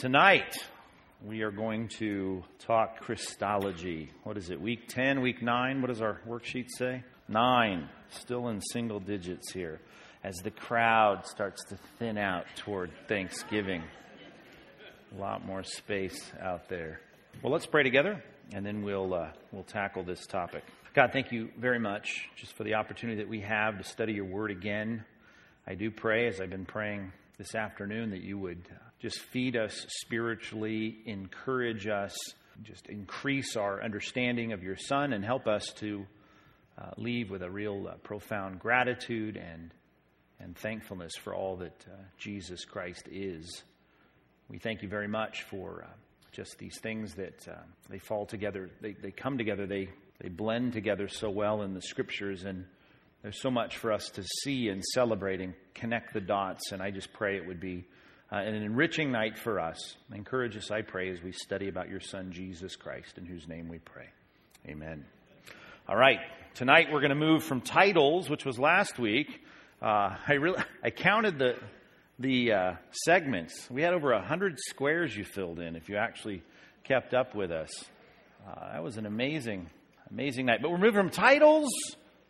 tonight we are going to talk Christology. What is it, week 10, week 9? What does our worksheet say? 9. Still in single digits here as the crowd starts to thin out toward Thanksgiving. A lot more space out there. Well, let's pray together and then we'll, uh, we'll tackle this topic. God, thank you very much just for the opportunity that we have to study your word again. I do pray, as I've been praying this afternoon, that you would just feed us spiritually, encourage us, just increase our understanding of your Son, and help us to uh, leave with a real uh, profound gratitude and, and thankfulness for all that uh, Jesus Christ is. We thank you very much for uh, just these things that uh, they fall together, they, they come together, they, they blend together so well in the scriptures, and there's so much for us to see and celebrate and connect the dots, and I just pray it would be uh, an enriching night for us. Encourage us, I pray, as we study about your Son, Jesus Christ, in whose name we pray. Amen. All right, tonight we're going to move from titles, which was last week. Uh, I really I counted the the uh, segments. We had over hundred squares you filled in. If you actually kept up with us, uh, that was an amazing amazing night. But we're moving from titles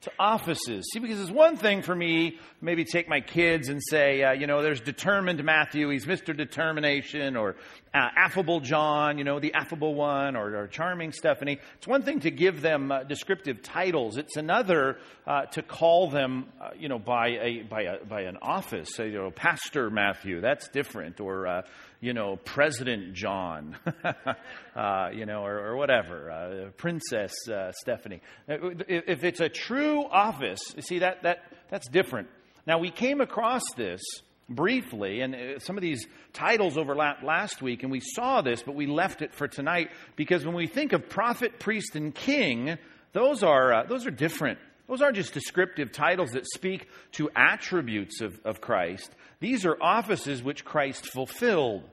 to offices. See, because it's one thing for me, maybe take my kids and say, uh, you know, there's determined Matthew, he's Mr. Determination, or uh, affable John, you know, the affable one, or, or charming Stephanie. It's one thing to give them uh, descriptive titles. It's another uh, to call them, uh, you know, by a by a by an office. Say, you know, Pastor Matthew. That's different, or uh, you know, President John, uh, you know, or, or whatever, uh, Princess uh, Stephanie. If it's a true office, you see that that that's different. Now we came across this briefly, and uh, some of these titles overlapped last week, and we saw this, but we left it for tonight because when we think of prophet, priest, and king, those are uh, those are different. Those aren't just descriptive titles that speak to attributes of, of Christ. These are offices which Christ fulfilled.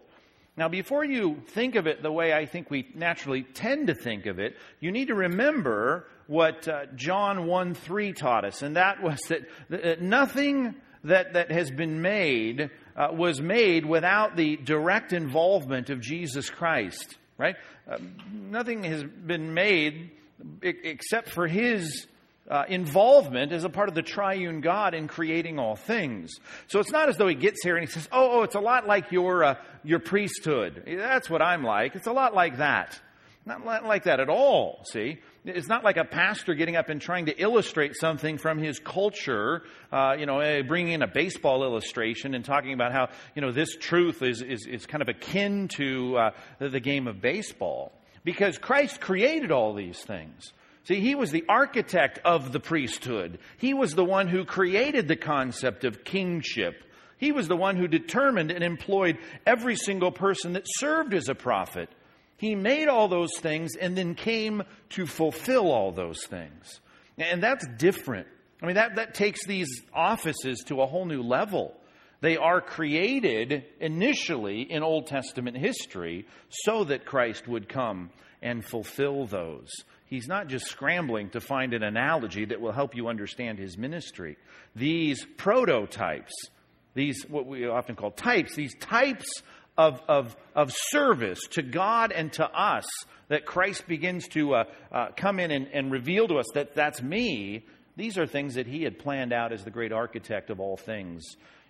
Now, before you think of it the way I think we naturally tend to think of it, you need to remember what uh, John 1 3 taught us, and that was that, that nothing that, that has been made uh, was made without the direct involvement of Jesus Christ, right? Uh, nothing has been made except for his uh, involvement as a part of the triune God in creating all things. So it's not as though he gets here and he says, "Oh, oh it's a lot like your uh, your priesthood." That's what I'm like. It's a lot like that. Not like that at all. See, it's not like a pastor getting up and trying to illustrate something from his culture. Uh, you know, eh, bringing in a baseball illustration and talking about how you know this truth is is, is kind of akin to uh, the game of baseball because Christ created all these things. See, he was the architect of the priesthood. He was the one who created the concept of kingship. He was the one who determined and employed every single person that served as a prophet. He made all those things and then came to fulfill all those things. And that's different. I mean, that, that takes these offices to a whole new level. They are created initially in Old Testament history so that Christ would come and fulfill those he's not just scrambling to find an analogy that will help you understand his ministry. These prototypes, these what we often call types, these types of, of, of service to God and to us that Christ begins to uh, uh, come in and, and reveal to us that that's me, these are things that he had planned out as the great architect of all things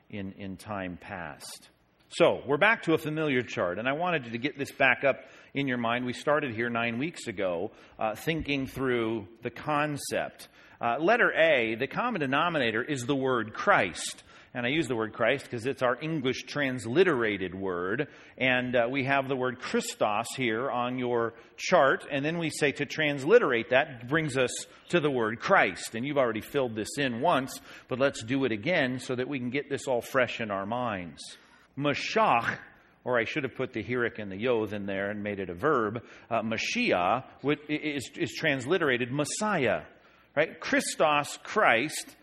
in, in time past. So, we're back to a familiar chart, and I wanted to get this back up in your mind. We started here nine weeks ago uh, thinking through the concept. Uh, letter A, the common denominator is the word Christ. And I use the word Christ because it's our English transliterated word. And uh, we have the word Christos here on your chart. And then we say to transliterate that brings us to the word Christ. And you've already filled this in once, but let's do it again so that we can get this all fresh in our minds. Mashach or I should have put the hirik and the yod in there and made it a verb. Uh, Mashiach is, is transliterated Messiah, right? Christos, Christ.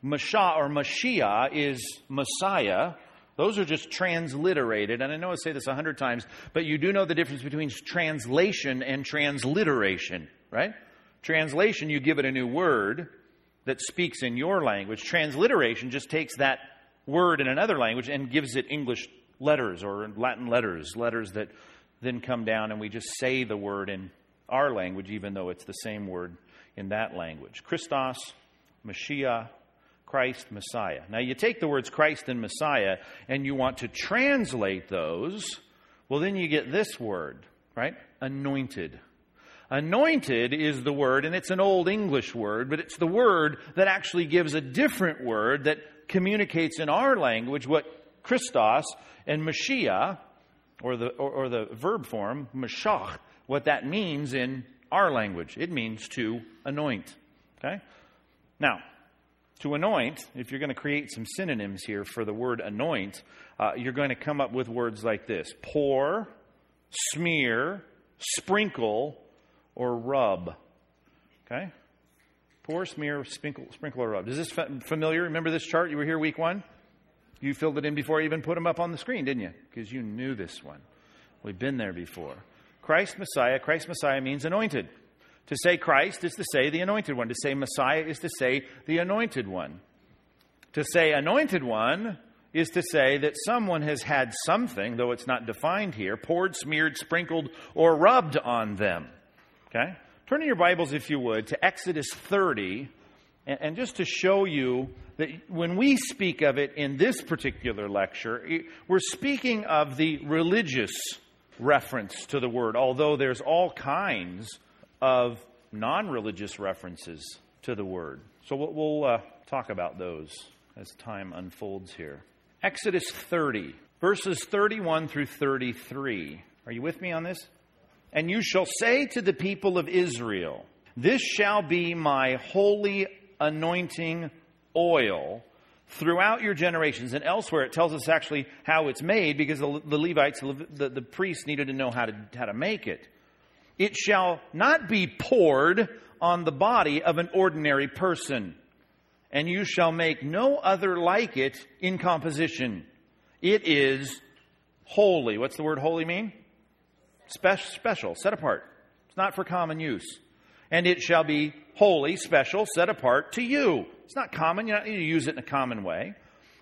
Masha or Mashiach is Messiah. Those are just transliterated. And I know I say this a hundred times, but you do know the difference between translation and transliteration, right? Translation, you give it a new word that speaks in your language. Transliteration just takes that word in another language and gives it English letters or Latin letters, letters that then come down and we just say the word in our language, even though it's the same word in that language. Christos, Mashiach, Christ, Messiah. Now, you take the words Christ and Messiah and you want to translate those, well, then you get this word, right? Anointed. Anointed is the word, and it's an old English word, but it's the word that actually gives a different word that communicates in our language what Christos and Mashiach, or the, or, or the verb form, Mashach, what that means in our language. It means to anoint. Okay? Now, to anoint, if you're going to create some synonyms here for the word anoint, uh, you're going to come up with words like this pour, smear, sprinkle, or rub. Okay? Pour, smear, sprinkle, sprinkle, or rub. Is this familiar? Remember this chart? You were here week one? You filled it in before I even put them up on the screen, didn't you? Because you knew this one. We've been there before. Christ Messiah, Christ Messiah means anointed. To say Christ is to say the anointed one. To say Messiah is to say the anointed one. To say anointed one is to say that someone has had something, though it's not defined here, poured, smeared, sprinkled, or rubbed on them. Okay? Turn in your Bibles, if you would, to Exodus 30, and, and just to show you that when we speak of it in this particular lecture, we're speaking of the religious reference to the word, although there's all kinds of non religious references to the word. So we'll, uh, talk about those as time unfolds here. Exodus 30, verses 31 through 33. Are you with me on this? And you shall say to the people of Israel, This shall be my holy anointing oil throughout your generations. And elsewhere, it tells us actually how it's made because the, the Levites, the, the priests, needed to know how to, how to make it. It shall not be poured on the body of an ordinary person, and you shall make no other like it in composition. It is holy. What's the word holy mean? Spe- special, set apart. It's not for common use. And it shall be holy, special, set apart to you. It's not common. You don't need to use it in a common way.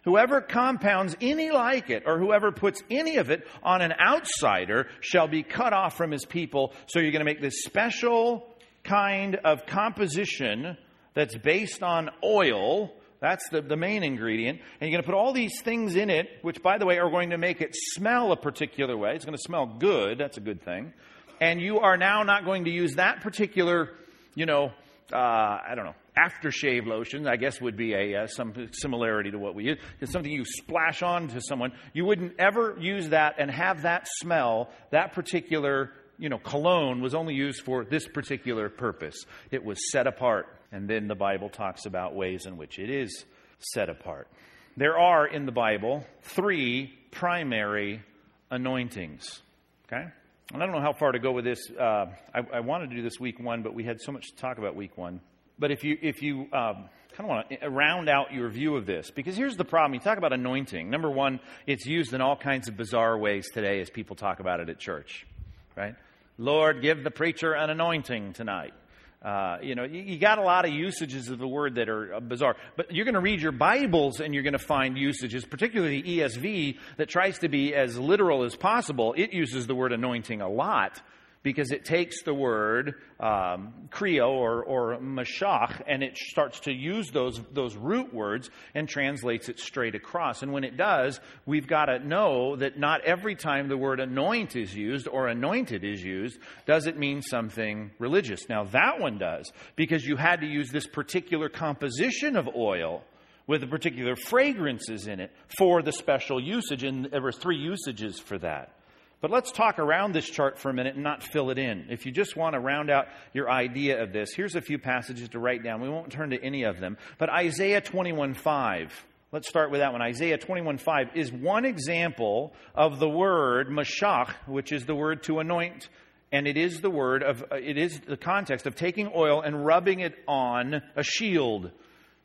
Whoever compounds any like it, or whoever puts any of it on an outsider, shall be cut off from his people. So you're going to make this special kind of composition that's based on oil. That's the, the main ingredient. And you're going to put all these things in it, which, by the way, are going to make it smell a particular way. It's going to smell good. That's a good thing. And you are now not going to use that particular, you know, uh, I don't know, aftershave lotion, I guess would be a uh, some similarity to what we use. It's something you splash on to someone. You wouldn't ever use that and have that smell. That particular, you know, cologne was only used for this particular purpose. It was set apart. And then the Bible talks about ways in which it is set apart. There are in the Bible three primary anointings. Okay? And I don't know how far to go with this. Uh, I, I wanted to do this week one, but we had so much to talk about week one. But if you, if you um, kind of want to round out your view of this, because here's the problem. You talk about anointing. Number one, it's used in all kinds of bizarre ways today as people talk about it at church, right? Lord, give the preacher an anointing tonight. Uh, you know, you, you, got a lot of usages of the word that are uh, bizarre. But you're going to read your Bibles and you're going to find usages, particularly the ESV, that tries to be as literal as possible. It uses the word anointing a lot because it takes the word um, or, or Mashach and it starts to use those, those root words and translates it straight across. And when it does, we've got to know that not every time the word anoint is used or anointed is used does it mean something religious. Now, that one does because you had to use this particular composition of oil with the particular fragrances in it for the special usage, and there were three usages for that. But let's talk around this chart for a minute and not fill it in. If you just want to round out your idea of this, here's a few passages to write down. We won't turn to any of them. But Isaiah 21:5. Let's start with that one. Isaiah 21:5 is one example of the word mashach, which is the word to anoint, and it is the word of it is the context of taking oil and rubbing it on a shield,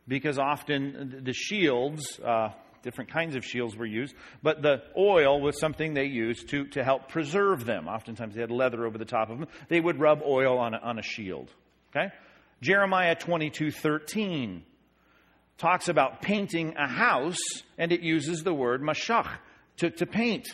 because often the shields. Uh, different kinds of shields were used, but the oil was something they used to, to help preserve them. Oftentimes they had leather over the top of them. They would rub oil on a, on a shield. Okay? Jeremiah 22 13 talks about painting a house, and it uses the word mashach to, to paint,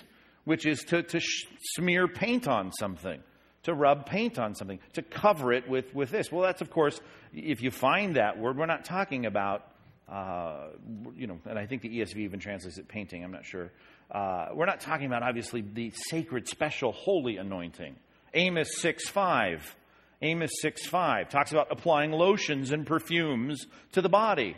which is to, to sh- smear paint on something, to rub paint on something, to cover it with, with this. Well, that's, of course, if you find that word, we're not talking about, uh, you know, and I think the ESV even translates it painting, I'm not sure. Uh, we're not talking about, obviously, the sacred, special, holy anointing. Amos 6 5. Amos 6 5 talks about applying lotions and perfumes to the body.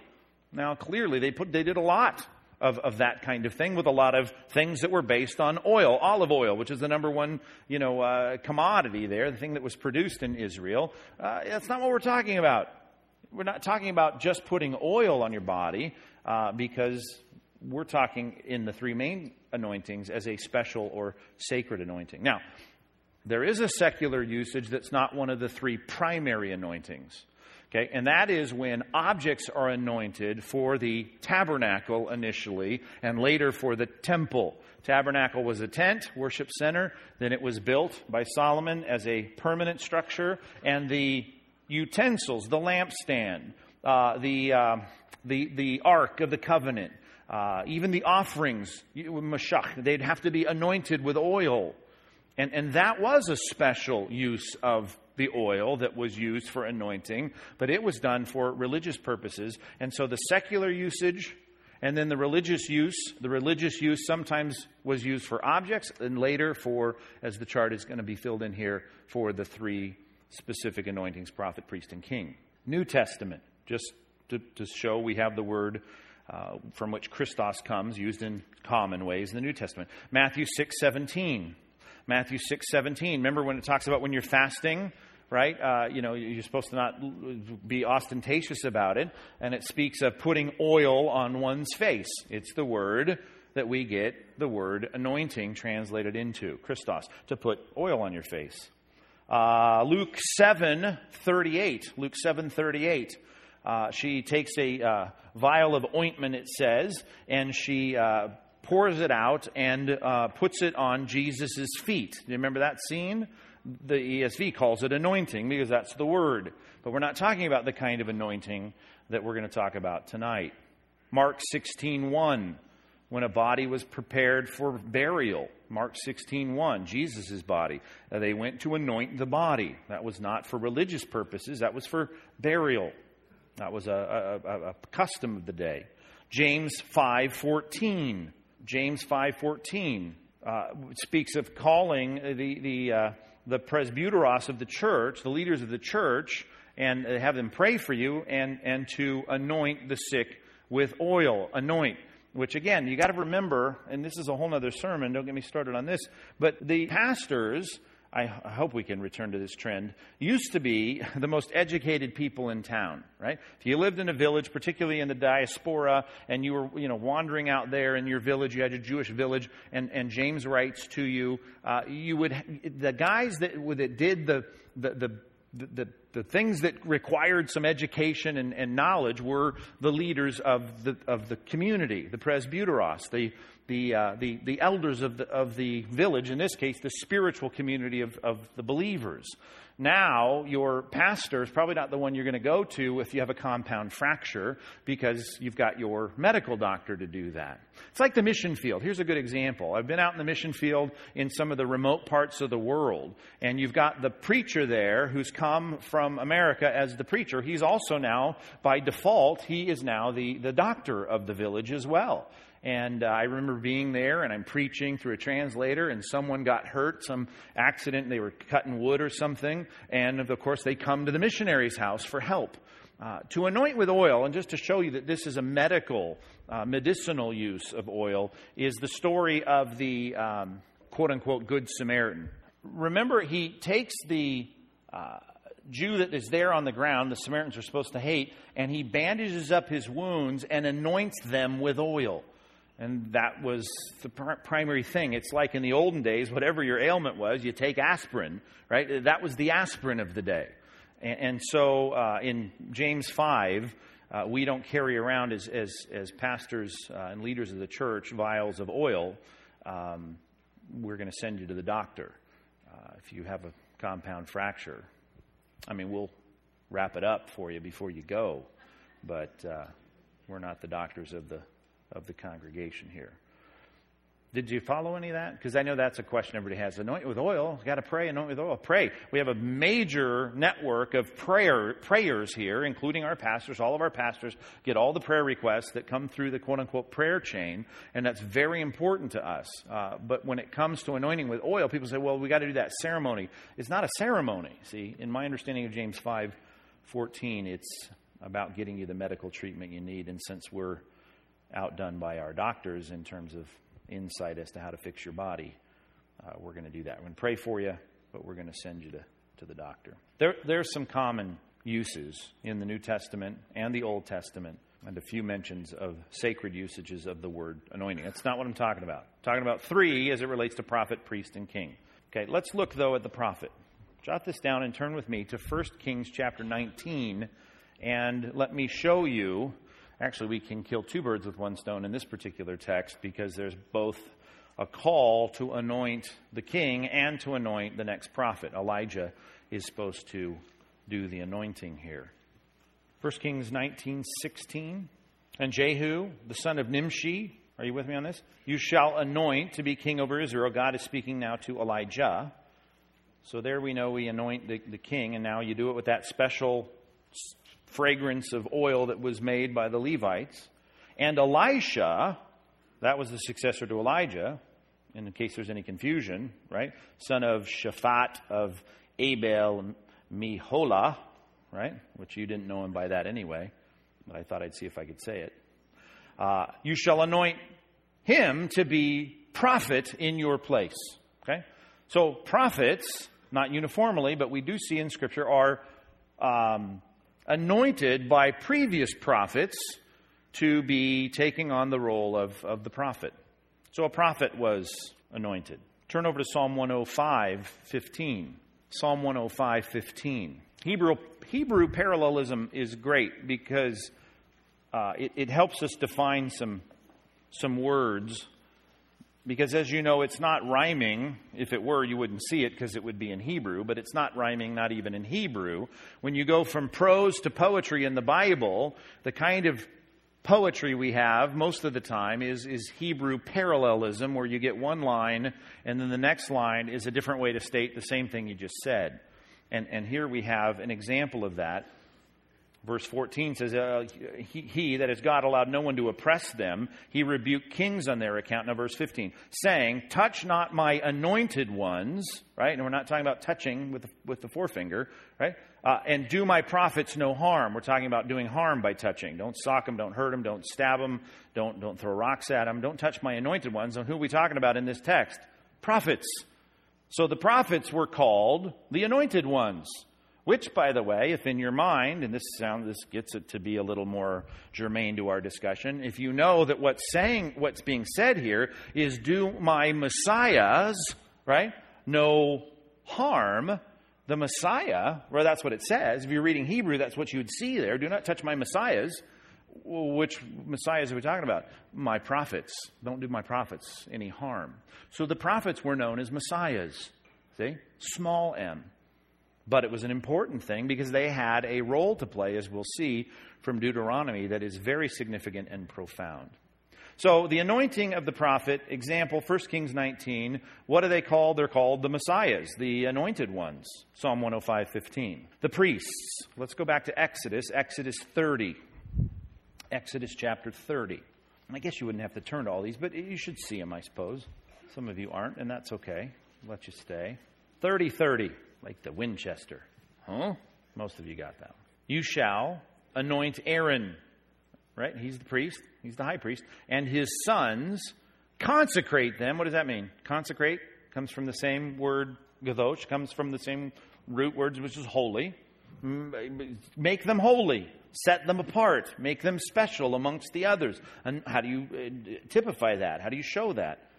Now, clearly, they, put, they did a lot of, of that kind of thing with a lot of things that were based on oil, olive oil, which is the number one you know, uh, commodity there, the thing that was produced in Israel. Uh, that's not what we're talking about. We're not talking about just putting oil on your body uh, because we're talking in the three main anointings as a special or sacred anointing. Now, there is a secular usage that's not one of the three primary anointings. Okay, and that is when objects are anointed for the tabernacle initially and later for the temple. Tabernacle was a tent, worship center. Then it was built by Solomon as a permanent structure. And the utensils, the lampstand, uh, the, uh, the, the ark of the covenant, uh, even the offerings, mashach, they'd have to be anointed with oil. And, and that was a special use of the oil that was used for anointing, but it was done for religious purposes. And so the secular usage and then the religious use, the religious use sometimes was used for objects and later for, as the chart is going to be filled in here, for the three specific anointings prophet, priest, and king. New Testament, just to, to show we have the word uh, from which Christos comes, used in common ways in the New Testament. Matthew 6 17. Matthew 6 17. Remember when it talks about when you're fasting, right? Uh, you know, you're supposed to not be ostentatious about it. And it speaks of putting oil on one's face. It's the word that we get the word anointing translated into, Christos, to put oil on your face. Uh, Luke 7 38. Luke 7 38. Uh, she takes a uh, vial of ointment, it says, and she uh, pours it out and uh, puts it on Jesus' feet. Do you remember that scene? the ESV calls it anointing because that's the word. But we're not talking about the kind of anointing that we're going to talk about tonight. Mark 16:1 when a body was prepared for burial. Mark 16:1 Jesus' body. Uh, they went to anoint the body. That was not for religious purposes, that was for burial. That was a, a, a custom of the day. James 5:14. James 5:14 uh, speaks of calling the the uh, the presbyteros of the church, the leaders of the church, and have them pray for you and, and to anoint the sick with oil. Anoint. Which again, you got to remember, and this is a whole other sermon, don't get me started on this, but the pastors I, hope we can return to this trend, used to be the most educated people in town, right? If you lived in a village, particularly in the diaspora, and you were, you know, wandering out there in your village, you had a Jewish village, and, and James writes to you, uh, you would, the guys that, that did the, the, the the, the, the, things that required some education and, and, knowledge were the leaders of the, of the community, the presbyteros, the, the, uh, the, the elders of the, of the village, in this case, the spiritual community of, of the believers. Now, your pastor is probably not the one you're going to go to if you have a compound fracture because you've got your medical doctor to do that. It's like the mission field. Here's a good example. I've been out in the mission field in some of the remote parts of the world, and you've got the preacher there who's come from America as the preacher. He's also now, by default, he is now the, the doctor of the village as well. And uh, I remember being there and I'm preaching through a translator and someone got hurt, some accident, they were cutting wood or something. And of course, they come to the missionary's house for help. Uh, to anoint with oil, and just to show you that this is a medical, uh, medicinal use of oil, is the story of the um, quote unquote Good Samaritan. Remember, he takes the uh, Jew that is there on the ground, the Samaritans are supposed to hate, and he bandages up his wounds and anoints them with oil. And that was the pr- primary thing. It's like in the olden days, whatever your ailment was, you take aspirin, right? That was the aspirin of the day. And, and so uh, in James 5, uh, we don't carry around as, as, as pastors uh, and leaders of the church vials of oil. Um, we're going to send you to the doctor uh, if you have a compound fracture. I mean, we'll wrap it up for you before you go, but uh, we're not the doctors of the of the congregation here. Did you follow any of that? Because I know that's a question everybody has. Anoint with oil. Got to pray. Anoint with oil. Pray. We have a major network of prayer prayers here, including our pastors. All of our pastors get all the prayer requests that come through the quote unquote prayer chain, and that's very important to us. Uh, but when it comes to anointing with oil, people say, "Well, we got to do that ceremony." It's not a ceremony. See, in my understanding of James five fourteen, it's about getting you the medical treatment you need, and since we're outdone by our doctors in terms of insight as to how to fix your body, uh, we're going to do that. We're going to pray for you, but we're going to send you to, to the doctor. There, there's some common uses in the New Testament and the Old Testament, and a few mentions of sacred usages of the word anointing. That's not what I'm talking about. I'm talking about three as it relates to prophet, priest, and king. Okay, let's look though at the prophet. Jot this down and turn with me to 1 Kings chapter 19, and let me show you Actually, we can kill two birds with one stone in this particular text because there's both a call to anoint the king and to anoint the next prophet. Elijah is supposed to do the anointing here. 1 Kings 19:16 and Jehu the son of Nimshi are you with me on this? You shall anoint to be king over Israel. God is speaking now to Elijah. So there we know we anoint the, the king, and now you do it with that special fragrance of oil that was made by the Levites. And Elisha, that was the successor to Elijah, in case there's any confusion, right? Son of Shaphat of Abel Meholah, right? Which you didn't know him by that anyway, but I thought I'd see if I could say it. Uh, you shall anoint him to be prophet in your place. Okay? So, prophets, not uniformly, but we do see in Scripture, are um, anointed by previous prophets to be taking on the role of, of the prophet. So a prophet was anointed. Turn over to Psalm 105, 15. Psalm 105, 15. Hebrew, Hebrew parallelism is great because uh, it, it helps us define some, some words because as you know, it's not rhyming. If it were, you wouldn't see it because it would be in Hebrew, but it's not rhyming, not even in Hebrew. When you go from prose to poetry in the Bible, the kind of poetry we have most of the time is, is Hebrew parallelism, where you get one line and then the next line is a different way to state the same thing you just said. And, and here we have an example of that Verse 14 says, uh, he, he, that is God, allowed no one to oppress them. He rebuked kings on their account. Now, verse 15, saying, Touch not my anointed ones, right? And we're not talking about touching with the, with the forefinger, right? Uh, and do my prophets no harm. We're talking about doing harm by touching. Don't sock them, don't hurt them, don't stab them, don't, don't throw rocks at them, don't touch my anointed ones. And who are we talking about in this text? Prophets. So the prophets were called the anointed ones. Which, by the way, if in your mind, and this sound this gets it to be a little more germane to our discussion, if you know that what's saying what's being said here is do my messiahs, right? No harm. The Messiah, well, that's what it says. If you're reading Hebrew, that's what you would see there. Do not touch my messiahs. Which messiahs are we talking about? My prophets. Don't do my prophets any harm. So the prophets were known as messiahs. See? Small m. But it was an important thing because they had a role to play, as we'll see from Deuteronomy, that is very significant and profound. So, the anointing of the prophet, example, 1 Kings 19, what are they called? They're called the Messiahs, the anointed ones. Psalm 105, 15. The priests. Let's go back to Exodus, Exodus 30. Exodus chapter 30. I guess you wouldn't have to turn to all these, but you should see them, I suppose. Some of you aren't, and that's okay. let you stay. 30 30 like the Winchester. Huh? Most of you got that. You shall anoint Aaron, right? He's the priest, he's the high priest, and his sons, consecrate them. What does that mean? Consecrate comes from the same word, gadosh, comes from the same root words, which is holy. Make them holy. Set them apart. Make them special amongst the others. And how do you uh, typify that? How do you show that?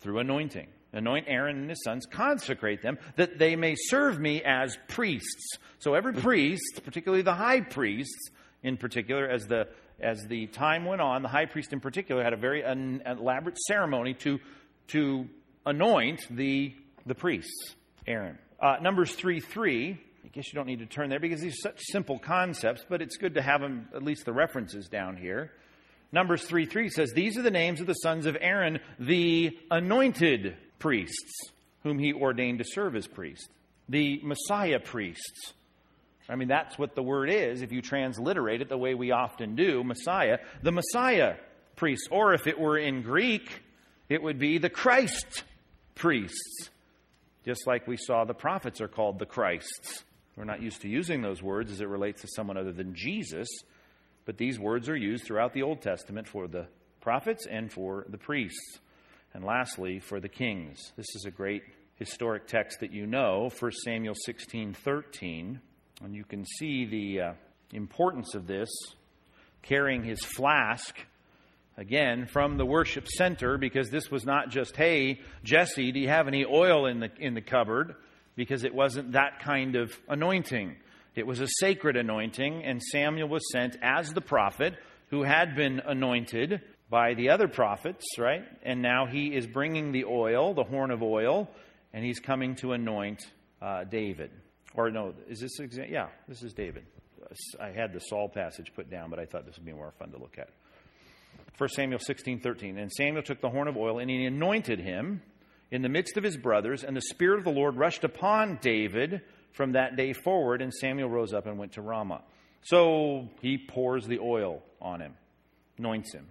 Through anointing anoint Aaron and his sons, consecrate them, that they may serve me as priests. So every priest, particularly the high priests in particular, as the as the time went on, the high priest in particular had a very an, elaborate ceremony to to anoint the the priests. Aaron. Uh, Numbers three three. I guess you don't need to turn there because these are such simple concepts, but it's good to have them at least the references down here. Numbers 3 3 says, These are the names of the sons of Aaron, the anointed priests, whom he ordained to serve as priests. The Messiah priests. I mean, that's what the word is if you transliterate it the way we often do Messiah. The Messiah priests. Or if it were in Greek, it would be the Christ priests. Just like we saw the prophets are called the Christs. We're not used to using those words as it relates to someone other than Jesus, but these words are used throughout the Old Testament for the prophets and for the priests. And lastly, for the kings. This is a great historic text that you know, 1 Samuel 16 13. And you can see the uh, importance of this carrying his flask again from the worship center because this was not just hey jesse do you have any oil in the in the cupboard because it wasn't that kind of anointing. It was a sacred anointing, and Samuel was sent as the prophet who had been anointed by the other prophets, right? And now he is bringing the oil, the horn of oil, and he's coming to anoint uh, David. Or no, is this exa- yeah, this is David. I had the Saul passage put down, but I thought this would be more fun to look at. 1 Samuel 16, 13. And Samuel took the horn of oil and he anointed him in the midst of his brothers, and the Spirit of the Lord rushed upon David from that day forward, and Samuel rose up and went to Ramah. So he pours the oil on him, anoints him.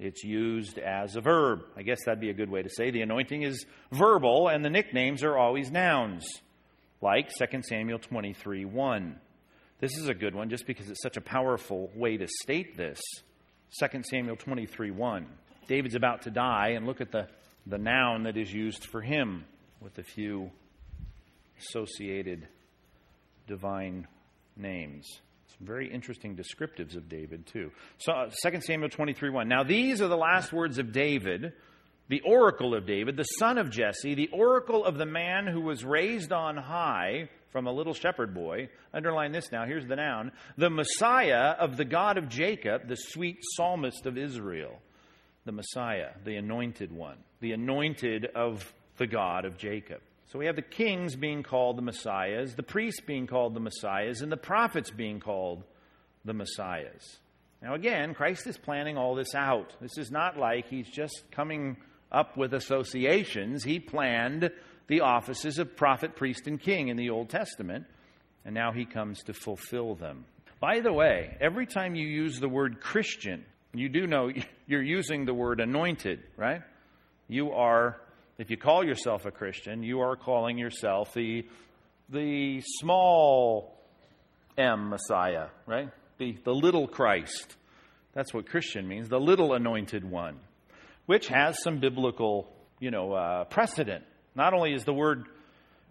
It's used as a verb. I guess that'd be a good way to say the anointing is verbal, and the nicknames are always nouns, like 2 Samuel 23 1. This is a good one just because it's such a powerful way to state this. 2 Samuel 23 1. David's about to die, and look at the the noun that is used for him with a few associated divine names. Some very interesting descriptives of David, too. So, uh, 2 Samuel 23 1. Now, these are the last words of David, the oracle of David, the son of Jesse, the oracle of the man who was raised on high from a little shepherd boy. Underline this now. Here's the noun. The Messiah of the God of Jacob, the sweet psalmist of Israel the Messiah, the anointed one, the anointed of the God of Jacob. So we have the kings being called the Messiahs, the priests being called the Messiahs, and the prophets being called the Messiahs. Now, again, Christ is planning all this out. This is not like he's just coming up with associations. He planned the offices of prophet, priest, and king in the Old Testament, and now he comes to fulfill them. By the way, every time you use the word Christian, you do know you're using the word anointed, right? You are, if you call yourself a Christian, you are calling yourself the, the small m Messiah, right? The, the little Christ. That's what Christian means, the little anointed one, which has some biblical, you know, uh, precedent. Not only is the word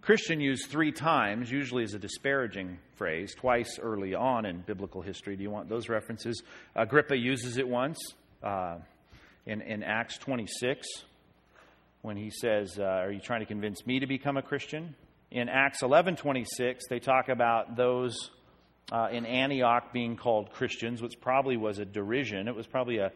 Christian used three times, usually as a disparaging phrase, twice early on in biblical history. Do you want those references? Agrippa uses it once uh, in, in Acts 26 when he says, uh, Are you trying to convince me to become a Christian? In Acts 11:26, they talk about those uh, in Antioch being called Christians, which probably was a derision. It was probably a,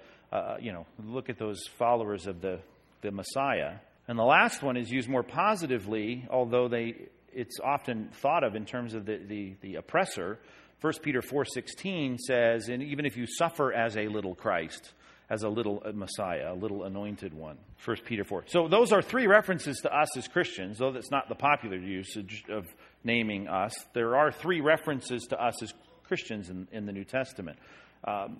you know, look at those followers of the, the Messiah. And the last one is used more positively, although they, it's often thought of in terms of the, the, the oppressor. 1 Peter 4.16 says, and even if you suffer as a little Christ, as a little Messiah, a little anointed one. 1 Peter 4. So those are three references to us as Christians, though that's not the popular usage of naming us. There are three references to us as Christians in, in the New Testament. Um,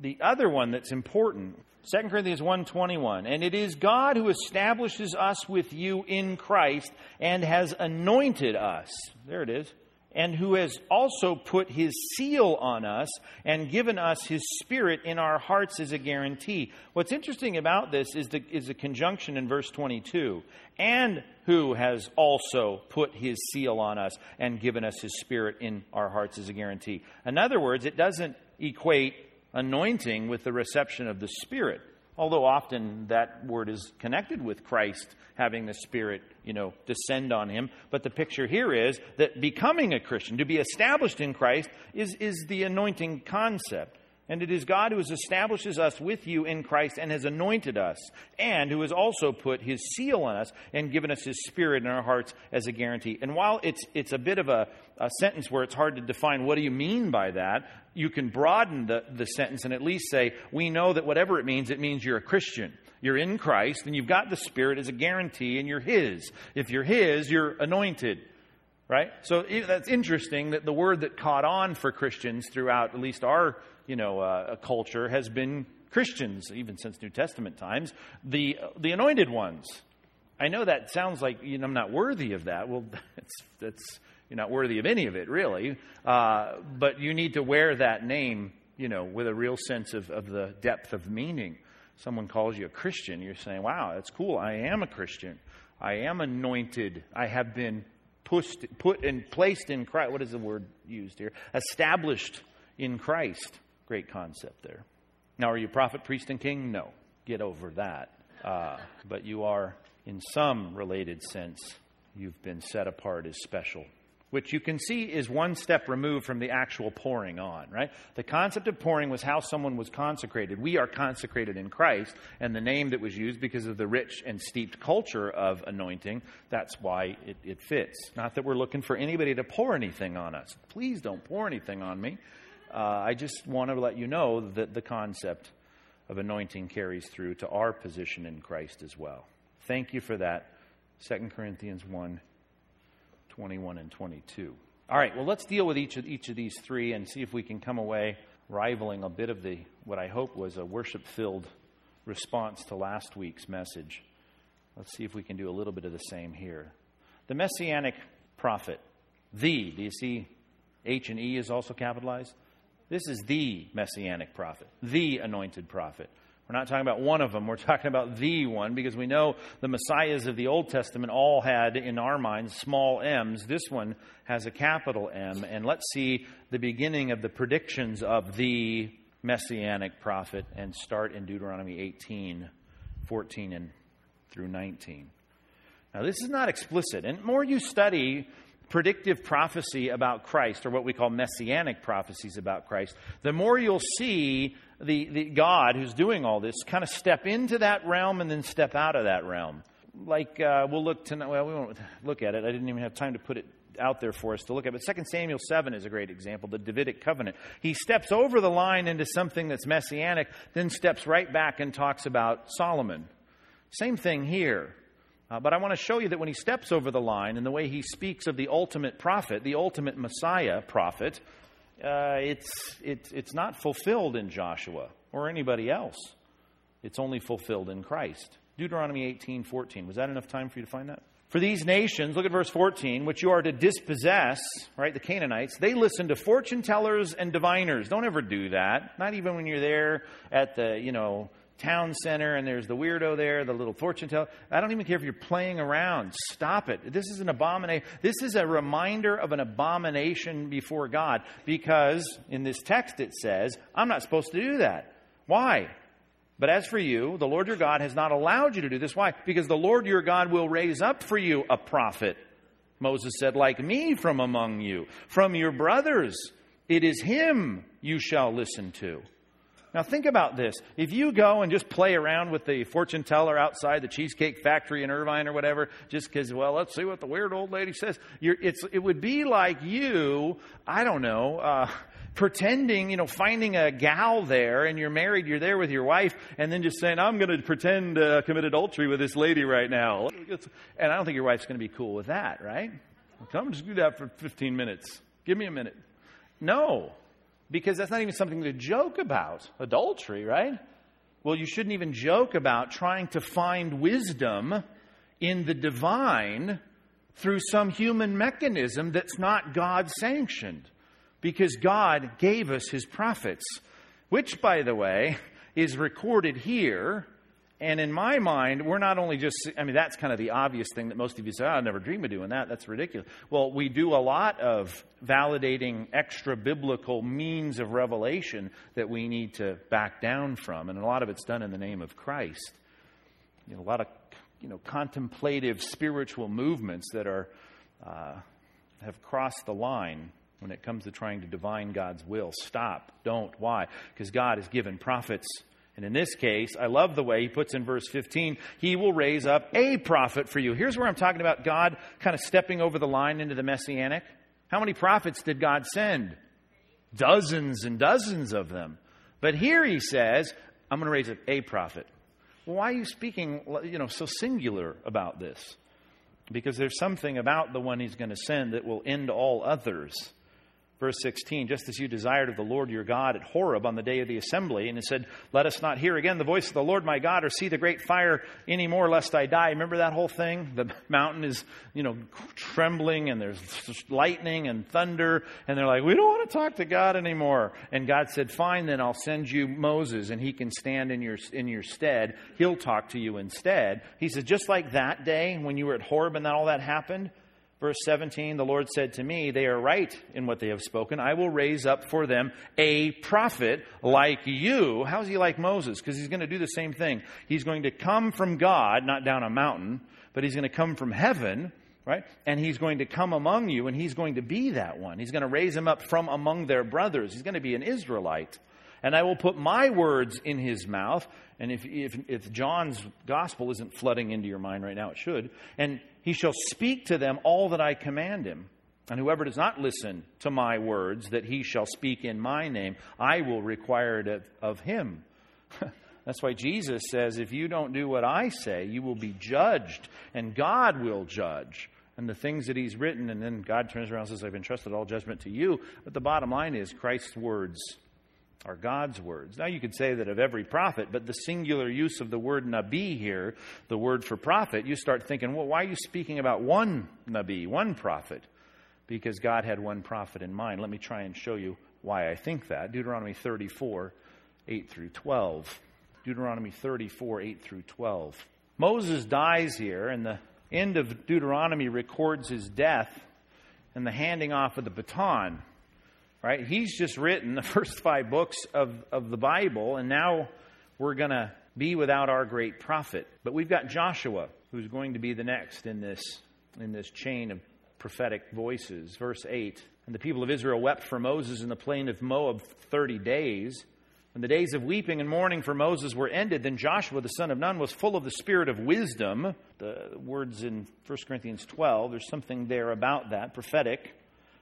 the other one that's important 2 Corinthians 1:21 and it is God who establishes us with you in Christ and has anointed us there it is and who has also put his seal on us and given us his spirit in our hearts as a guarantee. What's interesting about this is the, is the conjunction in verse 22 and who has also put his seal on us and given us his spirit in our hearts as a guarantee. In other words, it doesn't equate anointing with the reception of the Spirit. Although often that word is connected with Christ having the Spirit, you know, descend on him. But the picture here is that becoming a Christian, to be established in Christ, is, is the anointing concept. And it is God who has establishes us with you in Christ and has anointed us, and who has also put his seal on us and given us his spirit in our hearts as a guarantee. And while it's, it's a bit of a, a sentence where it's hard to define what do you mean by that, you can broaden the, the sentence and at least say, we know that whatever it means, it means you're a Christian. You're in Christ, and you've got the Spirit as a guarantee, and you're His. If you're His, you're anointed right? So that's interesting that the word that caught on for Christians throughout at least our you know, uh, culture has been Christians, even since New Testament times, the, the anointed ones. I know that sounds like you know, I'm not worthy of that. Well, that's, that's, you're not worthy of any of it, really. Uh, but you need to wear that name, you know, with a real sense of, of the depth of meaning. Someone calls you a Christian, you're saying, wow, that's cool. I am a Christian. I am anointed. I have been pushed, put and placed in Christ. What is the word used here? Established in Christ. Great concept there. Now, are you prophet, priest, and king? No. Get over that. Uh, but you are, in some related sense, you've been set apart as special which you can see is one step removed from the actual pouring on, right? The concept of pouring was how someone was consecrated. We are consecrated in Christ, and the name that was used because of the rich and steeped culture of anointing, that's why it, it fits. Not that we're looking for anybody to pour anything on us. Please don't pour anything on me. Uh, I just want to let you know that the concept of anointing carries through to our position in Christ as well. Thank you for that. 2 Corinthians 1 21 and 22. All right, well, let's deal with each of, each of these three and see if we can come away rivaling a bit of the what I hope was a worship filled response to last week's message. Let's see if we can do a little bit of the same here. The messianic prophet, the, do you see H and E is also capitalized? This is the messianic prophet, the anointed prophet. We're not talking about one of them. We're talking about the one because we know the messiahs of the Old Testament all had, in our minds, small m's. This one has a capital M. And let's see the beginning of the predictions of the messianic prophet and start in Deuteronomy 18, 14, and through 19. Now, this is not explicit. And more you study predictive prophecy about Christ, or what we call messianic prophecies about Christ, the more you'll see the, the God who's doing all this kind of step into that realm and then step out of that realm. Like uh, we'll look tonight. Well, we won't look at it. I didn't even have time to put it out there for us to look at. But 2 Samuel 7 is a great example, the Davidic covenant. He steps over the line into something that's messianic, then steps right back and talks about Solomon. Same thing here. Uh, but I want to show you that when he steps over the line and the way he speaks of the ultimate prophet, the ultimate Messiah prophet, uh, it's, it's, it's not fulfilled in Joshua or anybody else. It's only fulfilled in Christ. Deuteronomy 18 14. Was that enough time for you to find that? For these nations, look at verse 14, which you are to dispossess, right, the Canaanites, they listen to fortune tellers and diviners. Don't ever do that. Not even when you're there at the, you know, town center and there's the weirdo there, the little fortune teller. I don't even care if you're playing around. Stop it. This is an abomination. This is a reminder of an abomination before God because in this text it says, I'm not supposed to do that. Why? But as for you, the Lord your God has not allowed you to do this. Why? Because the Lord your God will raise up for you a prophet. Moses said, like me from among you, from your brothers. It is him you shall listen to. Now, think about this. If you go and just play around with the fortune teller outside the Cheesecake Factory in Irvine or whatever, just because, well, let's see what the weird old lady says, it would be like you, I don't know, uh, pretending, you know, finding a gal there and you're married, you're there with your wife, and then just saying, I'm going to pretend to uh, commit adultery with this lady right now. And I don't think your wife's going to be cool with that, right? Come just do that for 15 minutes. Give me a minute. No because that's not even something to joke about. Adultery, right? Well, you shouldn't even joke about trying to find wisdom in the divine through some human mechanism that's not God sanctioned. Because God gave us his prophets, which, by the way, is recorded here and in my mind, we're not only just, I mean, that's kind of the obvious thing that most of you say, oh, I'd never dream of doing that. That's ridiculous. Well, we do a lot of validating extra biblical means of revelation that we need to back down from. And a lot of it's done in the name of Christ. You know, a lot of, you know, contemplative spiritual movements that are, uh, have crossed the line when it comes to trying to divine God's will. Stop. Don't. Why? Because God has given prophets. And in this case, I love the way he puts in verse 15, he will raise up a prophet for you. Here's where I'm talking about God kind of stepping over the line into the messianic. How many prophets did God send? Dozens and dozens of them. But here he says, I'm going to raise up a prophet. Why are you speaking you know, so singular about this? Because there's something about the one he's going to send that will end all others. Verse 16, just as you desired of the Lord your God at Horeb on the day of the assembly, and it said, Let us not hear again the voice of the Lord my God or see the great fire any more, lest I die. Remember that whole thing? The mountain is, you know, trembling and there's lightning and thunder, and they're like, We don't want to talk to God anymore. And God said, Fine, then I'll send you Moses, and he can stand in your, in your stead. He'll talk to you instead. He said, Just like that day when you were at Horeb and that all that happened, Verse 17, the Lord said to me, They are right in what they have spoken. I will raise up for them a prophet like you. How's he like Moses? Because he's going to do the same thing. He's going to come from God, not down a mountain, but he's going to come from heaven, right? And he's going to come among you, and he's going to be that one. He's going to raise him up from among their brothers. He's going to be an Israelite. And I will put my words in his mouth. And if, if, if John's gospel isn't flooding into your mind right now, it should. And he shall speak to them all that I command him. And whoever does not listen to my words that he shall speak in my name, I will require it of, him. That's why Jesus says, if you don't do what I say, you will be judged, and God will judge. And the things that he's written, and then God turns around and says, I've entrusted all judgment to you. But the bottom line is Christ's words are God's words. Now, you could say that of every prophet, but the singular use of the word nabi here, the word for prophet, you start thinking, well, why are you speaking about one nabi, one prophet? Because God had one prophet in mind. Let me try and show you why I think that. Deuteronomy 34, 8 through 12. Deuteronomy 34, 8 through 12. Moses dies here, and the end of Deuteronomy records his death and the handing off of the baton right? He's just written the first five books of, of the Bible, and now we're going to be without our great prophet. But we've got Joshua, who's going to be the next in this, in this chain of prophetic voices. Verse 8 And the people of Israel wept for Moses in the plain of Moab 30 days. When the days of weeping and mourning for Moses were ended, then Joshua the son of Nun was full of the spirit of wisdom. The words in 1 Corinthians 12, there's something there about that, prophetic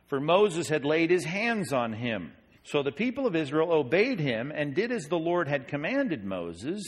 for Moses had laid his hands on him. So the people of Israel obeyed him and did as the Lord had commanded Moses.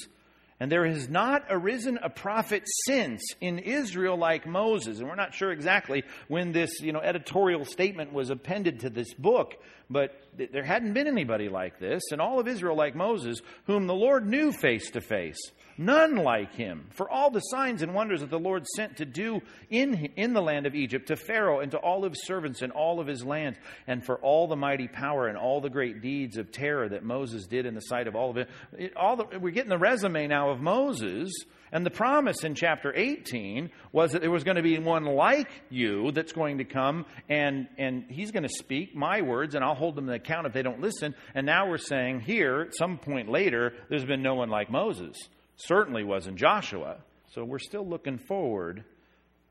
And there has not arisen a prophet since in Israel like Moses. And we're not sure exactly when this you know, editorial statement was appended to this book, but there hadn't been anybody like this in all of Israel like Moses, whom the Lord knew face to face. None like him. For all the signs and wonders that the Lord sent to do in, in the land of Egypt to Pharaoh and to all of his servants and all of his lands, and for all the mighty power and all the great deeds of terror that Moses did in the sight of all of it. it all the, we're getting the resume now of Moses. And the promise in chapter 18 was that there was going to be one like you that's going to come and, and he's going to speak my words and I'll hold them to account if they don't listen. And now we're saying here, at some point later, there's been no one like Moses certainly wasn't Joshua. So we're still looking forward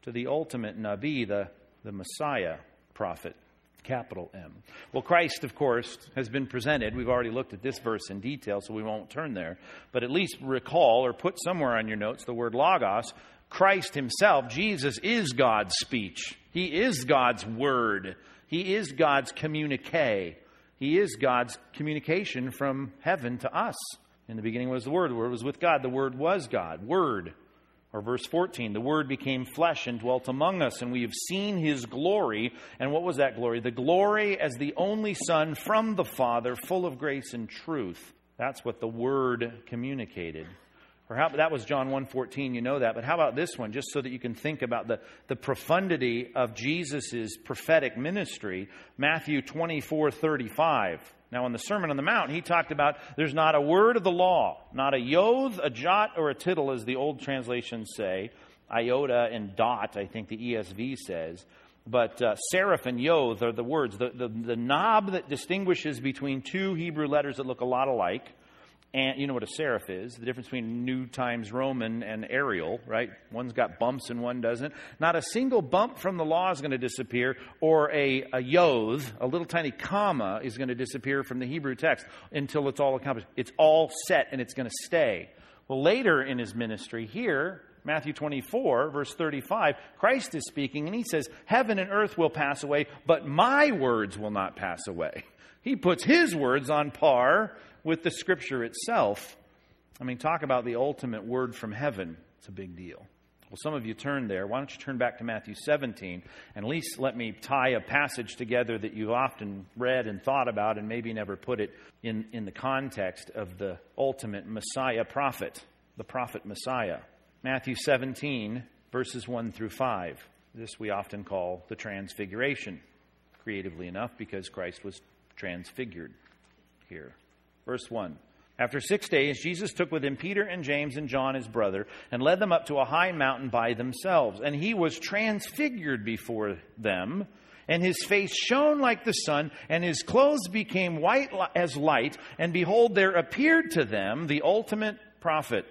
to the ultimate Nabi, the, the Messiah prophet, capital M. Well, Christ, of course, has been presented. We've already looked at this verse in detail, so we won't turn there. But at least recall or put somewhere on your notes the word logos. Christ himself, Jesus, is God's speech. He is God's word. He is God's communique. He is God's communication from heaven to us. In the beginning was the Word. The Word was with God. The Word was God. Word. Or verse 14, the Word became flesh and dwelt among us, and we have seen His glory. And what was that glory? The glory as the only Son from the Father, full of grace and truth. That's what the Word communicated. Or how, that was John 1.14, you know that. But how about this one, just so that you can think about the, the profundity of Jesus' prophetic ministry? Matthew 24.35. Now, in the Sermon on the Mount, he talked about there's not a word of the law, not a yod, a jot, or a tittle, as the old translations say. Iota and dot, I think the ESV says. But uh, serif and yod are the words, the, the, the knob that distinguishes between two Hebrew letters that look a lot alike. And you know what a serif is? The difference between New Times Roman and Arial, right? One's got bumps and one doesn't. Not a single bump from the law is going to disappear, or a, a a little tiny comma, is going to disappear from the Hebrew text until it's all accomplished. It's all set and it's going to stay. Well, later in his ministry, here, Matthew 24, verse 35, Christ is speaking and he says, Heaven and earth will pass away, but my words will not pass away. He puts his words on par with the scripture itself. I mean, talk about the ultimate word from heaven. It's a big deal. Well, some of you turned there. Why don't you turn back to Matthew 17 and at least let me tie a passage together that you've often read and thought about and maybe never put it in, in the context of the ultimate Messiah prophet, the prophet Messiah. Matthew 17, verses 1 through 5. This we often call the Transfiguration, creatively enough, because Christ was transfigured here. Verse 1. After six days, Jesus took with him Peter and James and John, his brother, and led them up to a high mountain by themselves. And he was transfigured before them, and his face shone like the sun, and his clothes became white as light. And behold, there appeared to them the ultimate prophet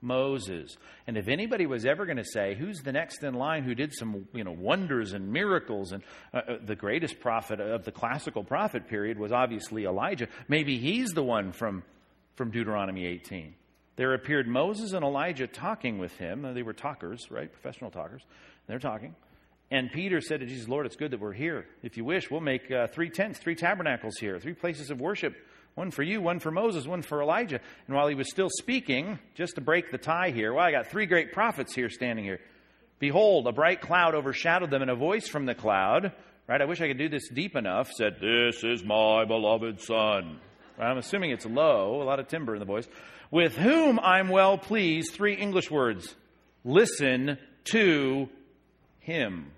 Moses. And if anybody was ever going to say, who's the next in line who did some you know, wonders and miracles, and uh, uh, the greatest prophet of the classical prophet period was obviously Elijah, maybe he's the one from, from Deuteronomy 18. There appeared Moses and Elijah talking with him. They were talkers, right? Professional talkers. They're talking. And Peter said to Jesus, Lord, it's good that we're here. If you wish, we'll make uh, three tents, three tabernacles here, three places of worship one for you, one for Moses, one for Elijah. And while he was still speaking, just to break the tie here, well, I got three great prophets here standing here. Behold, a bright cloud overshadowed them, and a voice from the cloud, right? I wish I could do this deep enough, said, This is my beloved Son. Right? I'm assuming it's low, a lot of timber in the voice. With whom I'm well pleased. Three English words. Listen to him.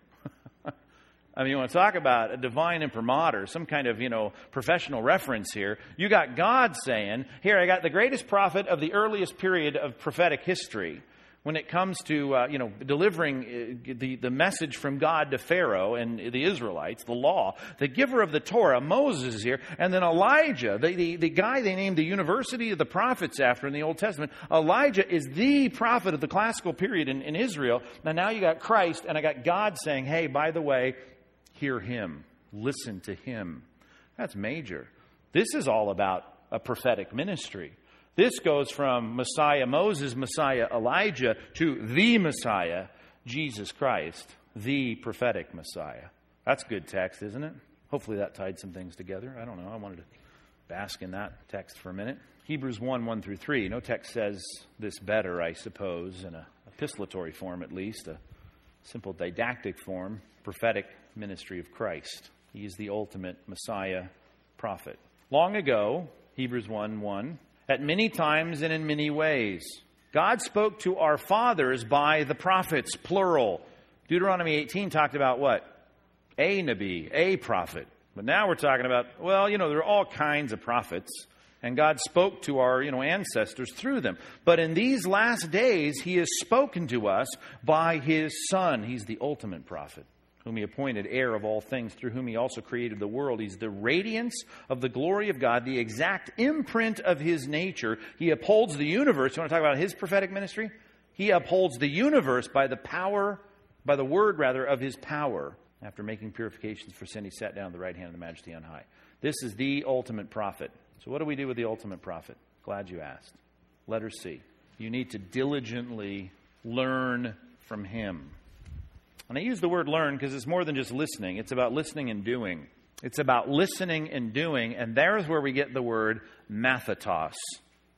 I mean, you want to talk about a divine imprimatur, some kind of, you know, professional reference here. You got God saying, here, I got the greatest prophet of the earliest period of prophetic history when it comes to, uh, you know, delivering uh, the, the message from God to Pharaoh and the Israelites, the law. The giver of the Torah, Moses is here. And then Elijah, the, the, the guy they named the University of the Prophets after in the Old Testament. Elijah is the prophet of the classical period in, in Israel. And now you got Christ, and I got God saying, hey, by the way, hear him, listen to him. That's major. This is all about a prophetic ministry. This goes from Messiah Moses, Messiah Elijah, to the Messiah, Jesus Christ, the prophetic Messiah. That's good text, isn't it? Hopefully that tied some things together. I don't know. I wanted to bask in that text for a minute. Hebrews 1 1 through 3. No text says this better, I suppose, in a epistolatory form at least, a simple didactic form, prophetic ministry of Christ. He is the ultimate Messiah prophet. Long ago, Hebrews 1 1, at many times and in many ways, God spoke to our fathers by the prophets, plural. Deuteronomy 18 talked about what? A Nabi, a prophet. But now we're talking about, well, you know, there are all kinds of prophets, and God spoke to our, you know, ancestors through them. But in these last days, He has spoken to us by His Son. He's the ultimate prophet whom he appointed heir of all things, through whom he also created the world. He's the radiance of the glory of God, the exact imprint of his nature. He upholds the universe. You want to talk about his prophetic ministry? He upholds the universe by the power, by the word rather, of his power. After making purifications for sin, he sat down at the right hand of the majesty on high. This is the ultimate prophet. So, what do we do with the ultimate prophet? Glad you asked. Letter C. You need to diligently learn from him. And I use the word learn because it's more than just listening, it's about listening and doing. It's about listening and doing, and there's where we get the word mathetos.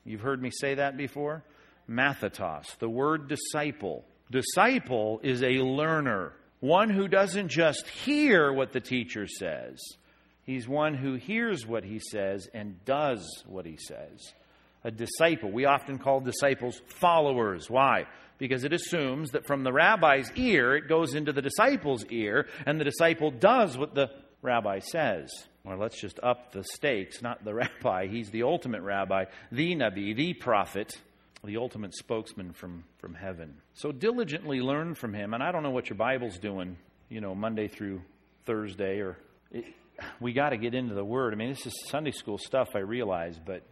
You've heard me say that before? Mathetos, the word disciple. Disciple is a learner, one who doesn't just hear what the teacher says, he's one who hears what he says and does what he says. A disciple. We often call disciples followers. Why? Because it assumes that from the rabbi's ear, it goes into the disciple's ear, and the disciple does what the rabbi says. Or let's just up the stakes, not the rabbi. He's the ultimate rabbi, the Nabi, the prophet, the ultimate spokesman from, from heaven. So diligently learn from him. And I don't know what your Bible's doing, you know, Monday through Thursday, or it, we got to get into the Word. I mean, this is Sunday school stuff, I realize, but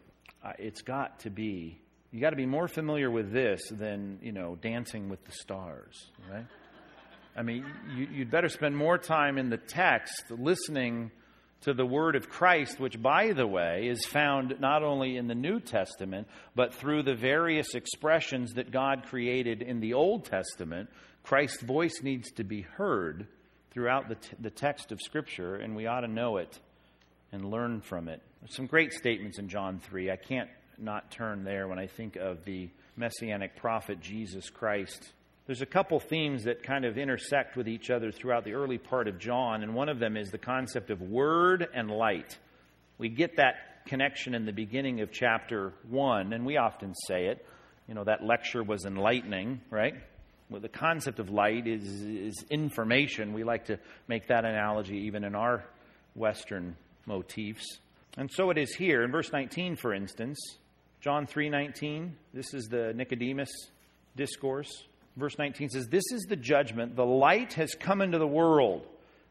uh, it's got to be, you got to be more familiar with this than, you know, dancing with the stars, right? I mean, you, you'd better spend more time in the text listening to the word of Christ, which, by the way, is found not only in the New Testament, but through the various expressions that God created in the Old Testament. Christ's voice needs to be heard throughout the, t- the text of Scripture, and we ought to know it and learn from it. There's some great statements in John 3. I can't not turn there when I think of the messianic prophet Jesus Christ there's a couple themes that kind of intersect with each other throughout the early part of John, and one of them is the concept of word and light. We get that connection in the beginning of chapter 1, and we often say it. You know, that lecture was enlightening, right? Well, the concept of light is, is information. We like to make that analogy even in our Western motifs. And so it is here. In verse 19, for instance, John 3:19, this is the Nicodemus discourse verse 19 says, This is the judgment. The light has come into the world.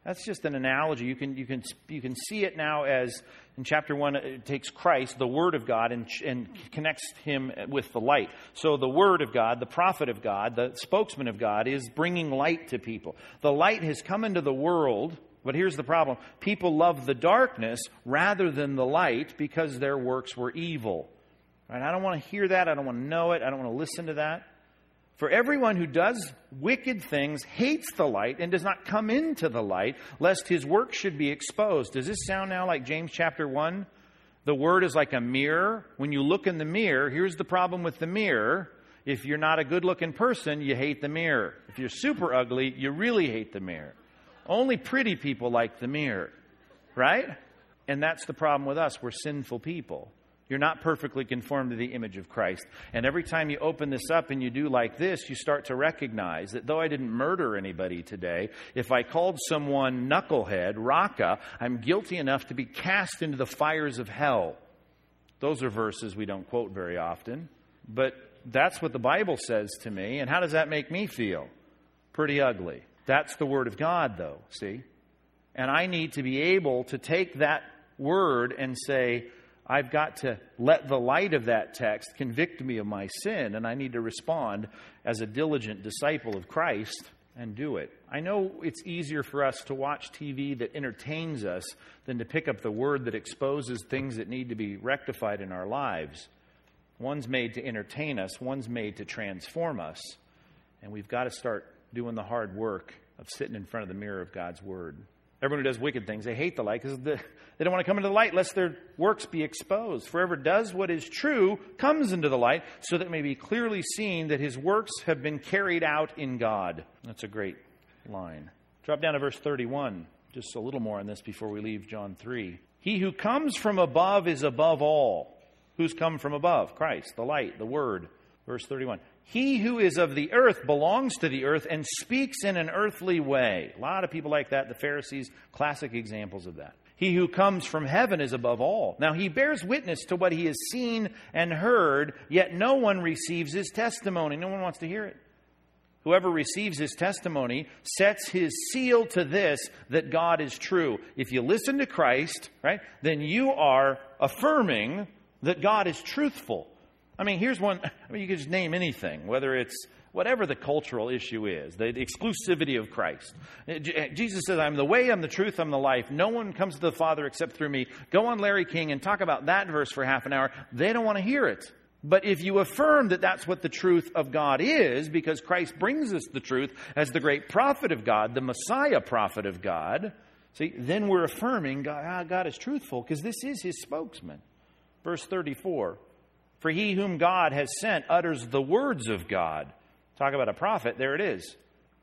That's just an analogy. You can, you can, you can see it now as in chapter 1, it takes Christ, the Word of God, and, and connects him with the light. So the Word of God, the prophet of God, the spokesman of God, is bringing light to people. The light has come into the world, but here's the problem people love the darkness rather than the light because their works were evil. Right? I don't want to hear that. I don't want to know it. I don't want to listen to that. For everyone who does wicked things hates the light and does not come into the light, lest his work should be exposed. Does this sound now like James chapter 1? The word is like a mirror. When you look in the mirror, here's the problem with the mirror. If you're not a good looking person, you hate the mirror. If you're super ugly, you really hate the mirror. Only pretty people like the mirror, right? And that's the problem with us. We're sinful people. You're not perfectly conformed to the image of Christ. And every time you open this up and you do like this, you start to recognize that though I didn't murder anybody today, if I called someone knucklehead, Raca, I'm guilty enough to be cast into the fires of hell. Those are verses we don't quote very often, but that's what the Bible says to me. And how does that make me feel? Pretty ugly. That's the Word of God, though, see? And I need to be able to take that word and say, I've got to let the light of that text convict me of my sin, and I need to respond as a diligent disciple of Christ and do it. I know it's easier for us to watch TV that entertains us than to pick up the word that exposes things that need to be rectified in our lives. One's made to entertain us, one's made to transform us, and we've got to start doing the hard work of sitting in front of the mirror of God's word. Everyone who does wicked things, they hate the light because the, they don't want to come into the light lest their works be exposed. For whoever does what is true comes into the light so that it may be clearly seen that his works have been carried out in God. That's a great line. Drop down to verse 31. Just a little more on this before we leave John 3. He who comes from above is above all. Who's come from above? Christ, the light, the Word. Verse 31. He who is of the earth belongs to the earth and speaks in an earthly way. A lot of people like that. The Pharisees, classic examples of that. He who comes from heaven is above all. Now he bears witness to what he has seen and heard, yet no one receives his testimony. No one wants to hear it. Whoever receives his testimony sets his seal to this that God is true. If you listen to Christ, right, then you are affirming that God is truthful. I mean, here's one. I mean, you could just name anything, whether it's whatever the cultural issue is, the exclusivity of Christ. Uh, uh, Jesus says, I'm the way, I'm the truth, I'm the life. No one comes to the Father except through me. Go on Larry King and talk about that verse for half an hour. They don't want to hear it. But if you affirm that that's what the truth of God is, because Christ brings us the truth as the great prophet of God, the Messiah prophet of God, see, then we're affirming God, ah, God is truthful because this is his spokesman. Verse 34 for he whom God has sent utters the words of God. Talk about a prophet, there it is.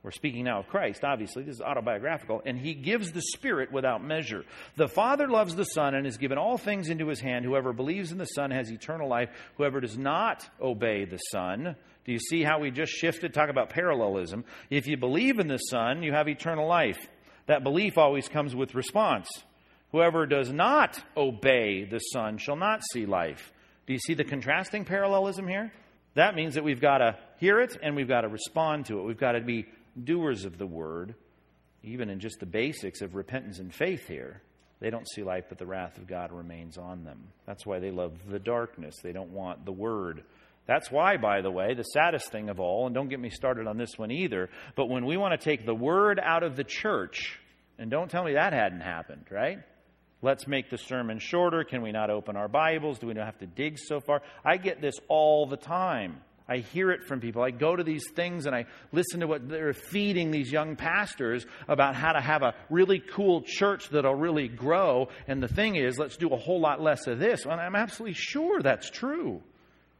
We're speaking now of Christ, obviously. This is autobiographical. And he gives the Spirit without measure. The Father loves the Son and has given all things into his hand. Whoever believes in the Son has eternal life. Whoever does not obey the Son, do you see how we just shifted? Talk about parallelism. If you believe in the Son, you have eternal life. That belief always comes with response. Whoever does not obey the Son shall not see life. Do you see the contrasting parallelism here? That means that we've got to hear it and we've got to respond to it. We've got to be doers of the word, even in just the basics of repentance and faith here. They don't see light, but the wrath of God remains on them. That's why they love the darkness. They don't want the word. That's why, by the way, the saddest thing of all, and don't get me started on this one either, but when we want to take the word out of the church, and don't tell me that hadn't happened, right? Let's make the sermon shorter. Can we not open our Bibles? Do we not have to dig so far? I get this all the time. I hear it from people. I go to these things and I listen to what they're feeding these young pastors about how to have a really cool church that'll really grow. And the thing is, let's do a whole lot less of this. And I'm absolutely sure that's true.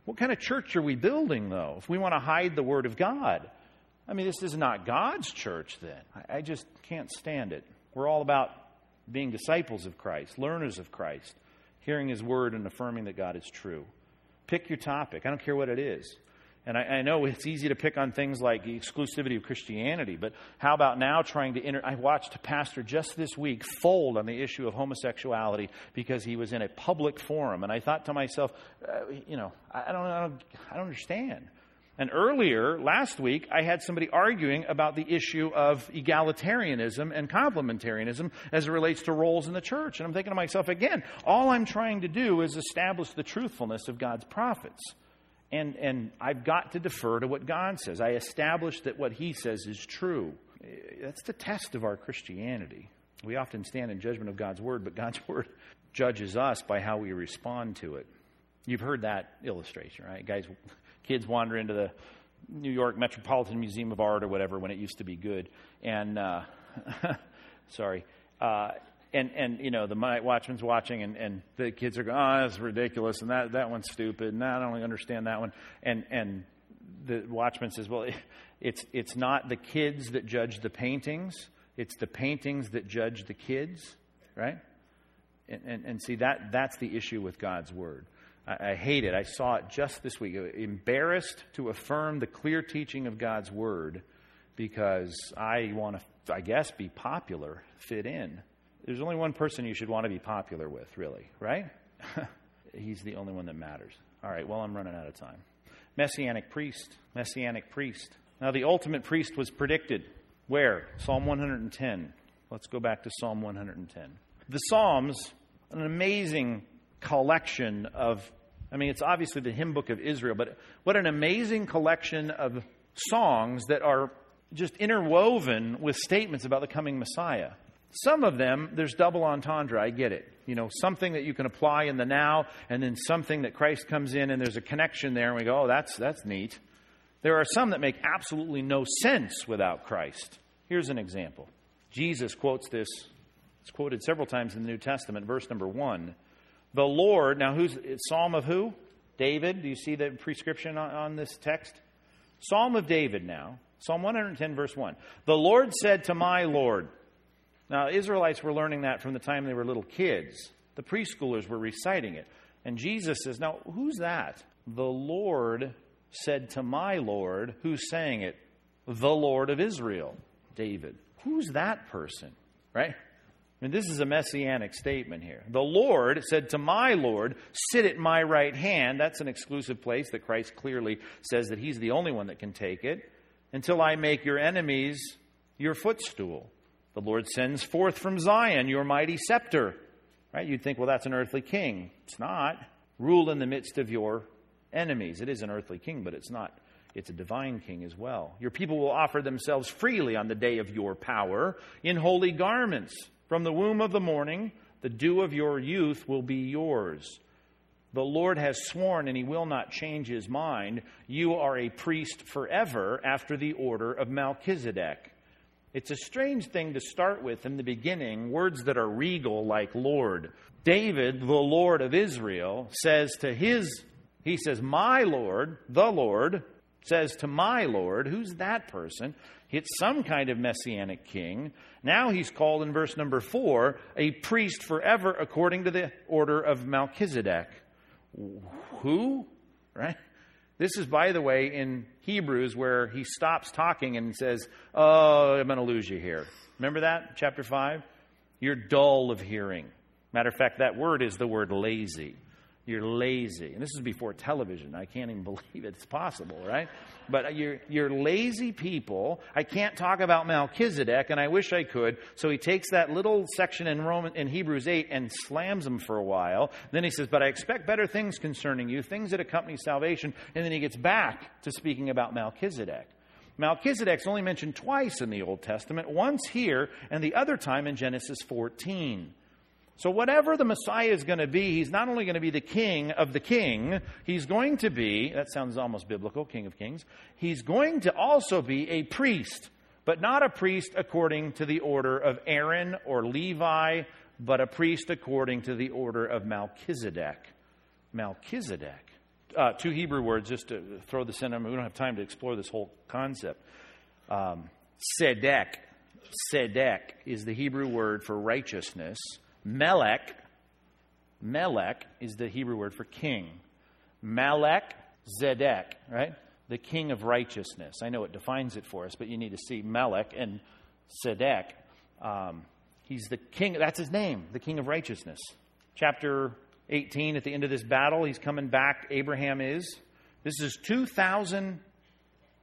What kind of church are we building, though, if we want to hide the Word of God? I mean, this is not God's church, then. I just can't stand it. We're all about being disciples of Christ, learners of Christ, hearing His Word and affirming that God is true. Pick your topic. I don't care what it is. And I, I, know it's easy to pick on things like the exclusivity of Christianity, but how about now trying to enter? I watched a pastor just this week fold on the issue of homosexuality because he was in a public forum. And I thought to myself, uh, you know, I don't, I, don't, I don't understand. And earlier, last week, I had somebody arguing about the issue of egalitarianism and complementarianism as it relates to roles in the church. And I'm thinking to myself, again, all I'm trying to do is establish the truthfulness of God's prophets. And, and I've got to defer to what God says. I establish that what He says is true. That's the test of our Christianity. We often stand in judgment of God's Word, but God's Word judges us by how we respond to it. You've heard that illustration, right? Guys, kids wander into the New York Metropolitan Museum of Art or whatever when it used to be good. And, uh, sorry. Uh, and and you know the night watchman's watching and, and the kids are going oh that's ridiculous and that that one's stupid and I don't understand that one and and the watchman says well it's it's not the kids that judge the paintings it's the paintings that judge the kids right and and, and see that that's the issue with God's word I, I hate it I saw it just this week embarrassed to affirm the clear teaching of God's word because I want to I guess be popular fit in there's only one person you should want to be popular with, really, right? He's the only one that matters. All right, well, I'm running out of time. Messianic priest. Messianic priest. Now, the ultimate priest was predicted. Where? Psalm 110. Let's go back to Psalm 110. The Psalms, an amazing collection of, I mean, it's obviously the hymn book of Israel, but what an amazing collection of songs that are just interwoven with statements about the coming Messiah. Some of them, there's double entendre. I get it. You know, something that you can apply in the now, and then something that Christ comes in, and there's a connection there, and we go, oh, that's, that's neat. There are some that make absolutely no sense without Christ. Here's an example. Jesus quotes this. It's quoted several times in the New Testament, verse number one. The Lord, now who's Psalm of who? David. Do you see the prescription on, on this text? Psalm of David now. Psalm 110, verse 1. The Lord said to my Lord, now, Israelites were learning that from the time they were little kids. The preschoolers were reciting it. And Jesus says, Now, who's that? The Lord said to my Lord, who's saying it? The Lord of Israel, David. Who's that person? Right? Mean, this is a messianic statement here. The Lord said to my Lord, Sit at my right hand. That's an exclusive place that Christ clearly says that He's the only one that can take it, until I make your enemies your footstool. The Lord sends forth from Zion your mighty scepter. Right? You'd think, well, that's an earthly king. It's not. Rule in the midst of your enemies. It is an earthly king, but it's not. It's a divine king as well. Your people will offer themselves freely on the day of your power in holy garments. From the womb of the morning, the dew of your youth will be yours. The Lord has sworn, and he will not change his mind. You are a priest forever after the order of Melchizedek. It's a strange thing to start with in the beginning, words that are regal like Lord. David, the Lord of Israel, says to his, he says, My Lord, the Lord, says to my Lord, who's that person? It's some kind of messianic king. Now he's called in verse number four a priest forever according to the order of Melchizedek. Who? Right? This is, by the way, in Hebrews where he stops talking and says, Oh, I'm going to lose you here. Remember that? Chapter 5? You're dull of hearing. Matter of fact, that word is the word lazy. You're lazy. And this is before television. I can't even believe it's possible, right? But you're, you're lazy people. I can't talk about Melchizedek, and I wish I could. So he takes that little section in, Roman, in Hebrews 8 and slams them for a while. Then he says, But I expect better things concerning you, things that accompany salvation. And then he gets back to speaking about Melchizedek. Melchizedek's only mentioned twice in the Old Testament, once here and the other time in Genesis 14. So, whatever the Messiah is going to be, he's not only going to be the king of the king, he's going to be, that sounds almost biblical, king of kings, he's going to also be a priest, but not a priest according to the order of Aaron or Levi, but a priest according to the order of Melchizedek. Melchizedek. Uh, two Hebrew words, just to throw this in. I mean, we don't have time to explore this whole concept. Um, Sedek. Sedek is the Hebrew word for righteousness. Melech, Melech is the Hebrew word for king. Melech Zedek, right? The king of righteousness. I know it defines it for us, but you need to see Melech and Zedek. Um, he's the king, that's his name, the king of righteousness. Chapter 18, at the end of this battle, he's coming back, Abraham is. This is 2000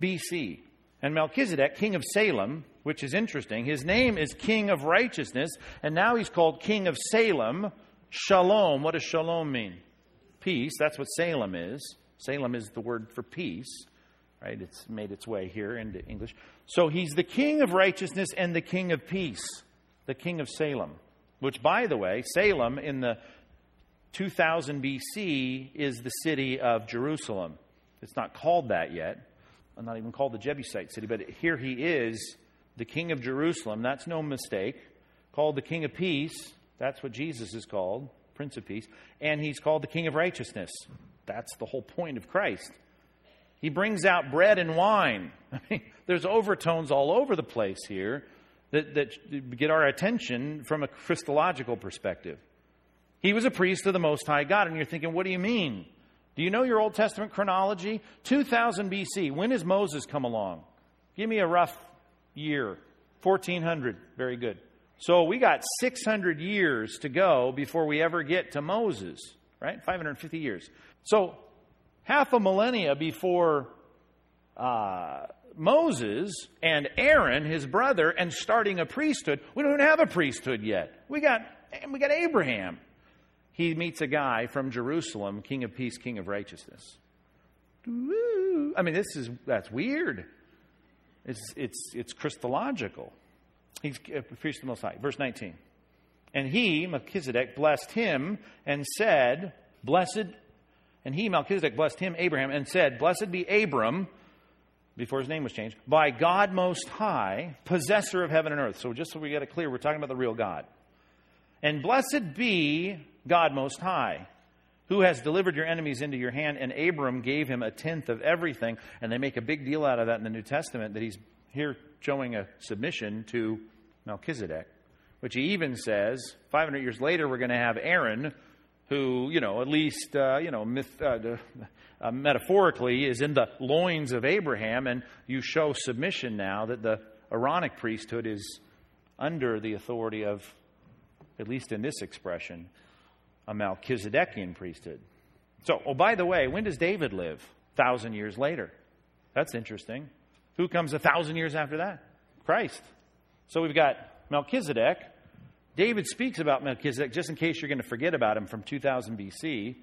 BC. And Melchizedek, king of Salem, which is interesting, his name is King of Righteousness, and now he's called King of Salem. Shalom. What does shalom mean? Peace. That's what Salem is. Salem is the word for peace, right? It's made its way here into English. So he's the King of Righteousness and the King of Peace, the King of Salem, which, by the way, Salem in the 2000 BC is the city of Jerusalem. It's not called that yet not even called the Jebusite city, but here he is, the king of Jerusalem. That's no mistake. Called the king of peace. That's what Jesus is called, Prince of Peace. And he's called the king of righteousness. That's the whole point of Christ. He brings out bread and wine. I mean, there's overtones all over the place here that, that get our attention from a Christological perspective. He was a priest of the Most High God. And you're thinking, what do you mean? Do you know your Old Testament chronology? 2000 BC. When does Moses come along? Give me a rough year. 1400. Very good. So we got 600 years to go before we ever get to Moses, right? 550 years. So half a millennia before uh, Moses and Aaron, his brother, and starting a priesthood. We don't have a priesthood yet. We got and we got Abraham he meets a guy from Jerusalem, King of Peace, King of Righteousness. I mean, this is that's weird. It's it's it's Christological. He's a priest of the Most High. Verse 19. And he, Melchizedek, blessed him and said, Blessed, and he, Melchizedek, blessed him, Abraham, and said, Blessed be Abram, before his name was changed, by God Most High, possessor of heaven and earth. So just so we get it clear, we're talking about the real God. And blessed be God Most High, who has delivered your enemies into your hand. And Abram gave him a tenth of everything. And they make a big deal out of that in the New Testament that he's here showing a submission to Melchizedek, which he even says 500 years later, we're going to have Aaron, who, you know, at least, uh, you know, myth, uh, uh, metaphorically is in the loins of Abraham. And you show submission now that the Aaronic priesthood is under the authority of, at least in this expression, a Melchizedekian priesthood. So, oh, by the way, when does David live? Thousand years later. That's interesting. Who comes a thousand years after that? Christ. So we've got Melchizedek. David speaks about Melchizedek just in case you're going to forget about him from 2000 BC.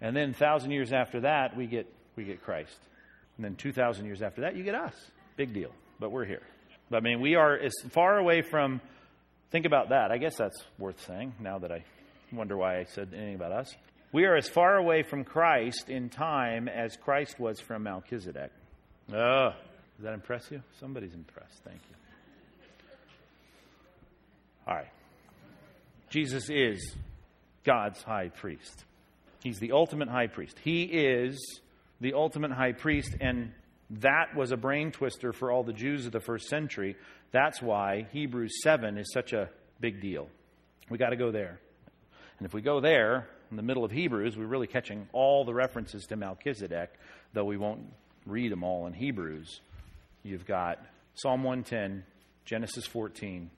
And then 1,000 years after that, we get, we get Christ. And then 2,000 years after that, you get us. Big deal. But we're here. But I mean, we are as far away from, think about that. I guess that's worth saying now that I wonder why I said anything about us. We are as far away from Christ in time as Christ was from Melchizedek. Oh, does that impress you? Somebody's impressed. Thank you. All right. Jesus is God's high priest. He's the ultimate high priest. He is the ultimate high priest, and that was a brain twister for all the Jews of the first century. That's why Hebrews 7 is such a big deal. We got to go there. And if we go there, in the middle of Hebrews, we're really catching all the references to Melchizedek, though we won't read them all in Hebrews. You've got Psalm 110, Genesis 14,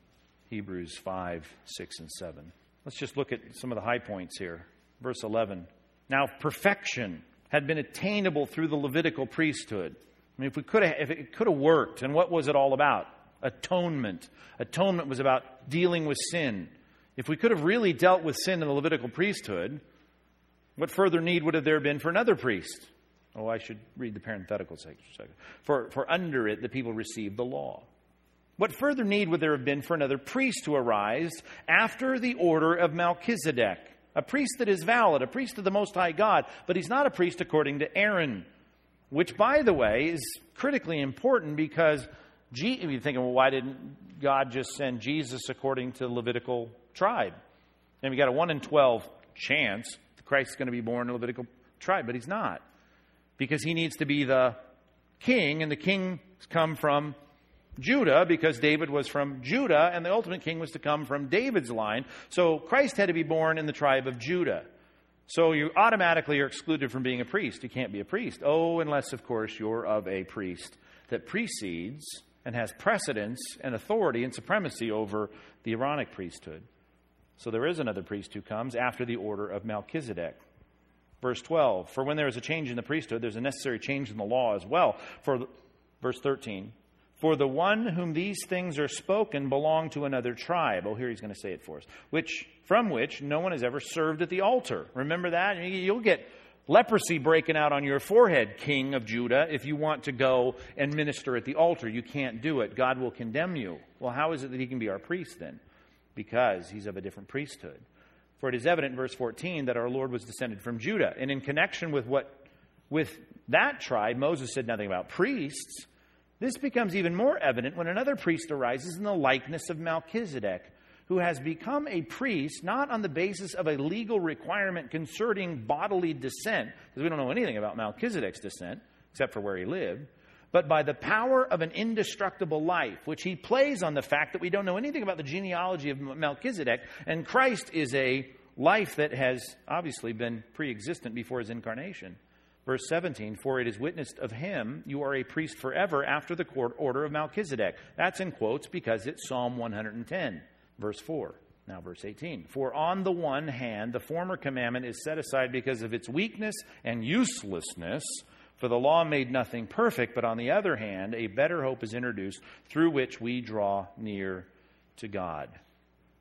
Hebrews 5, 6, and 7. Let's just look at some of the high points here. Verse 11 Now, perfection had been attainable through the Levitical priesthood. I mean, if, we could have, if it could have worked, and what was it all about? Atonement. Atonement was about dealing with sin. If we could have really dealt with sin in the Levitical priesthood, what further need would have there been for another priest? Oh, I should read the parenthetical section. For, for under it the people received the law. What further need would there have been for another priest to arise after the order of Melchizedek? A priest that is valid, a priest of the Most High God, but he's not a priest according to Aaron, which, by the way, is critically important because G- you're thinking, well, why didn't God just send Jesus according to the Levitical tribe? And we got a 1 in 12 chance Christ is going to be born in Levitical tribe, but he's not because he needs to be the king, and the kings come from Judah because David was from Judah, and the ultimate king was to come from David's line. So Christ had to be born in the tribe of Judah. So you automatically are excluded from being a priest. You can't be a priest. Oh, unless, of course, you're of a priest that precedes and has precedence and authority and supremacy over the Aaronic priesthood. So there is another priest who comes after the order of Melchizedek. Verse 12 For when there is a change in the priesthood, there's a necessary change in the law as well. For verse 13 For the one whom these things are spoken belonged to another tribe. Oh, here he's going to say it for us. Which from which no one has ever served at the altar. Remember that? You'll get leprosy breaking out on your forehead, king of Judah, if you want to go and minister at the altar. You can't do it. God will condemn you. Well, how is it that he can be our priest then? Because he's of a different priesthood. For it is evident in verse 14 that our Lord was descended from Judah. And in connection with what with that tribe, Moses said nothing about priests. This becomes even more evident when another priest arises in the likeness of Melchizedek, who has become a priest not on the basis of a legal requirement concerning bodily descent, because we don't know anything about Melchizedek's descent, except for where he lived, but by the power of an indestructible life, which he plays on the fact that we don't know anything about the genealogy of Melchizedek, and Christ is a life that has obviously been pre existent before his incarnation. Verse 17, for it is witnessed of him, you are a priest forever after the court order of Melchizedek. That's in quotes because it's Psalm 110, verse 4. Now, verse 18. For on the one hand, the former commandment is set aside because of its weakness and uselessness for the law made nothing perfect, but on the other hand, a better hope is introduced through which we draw near to God.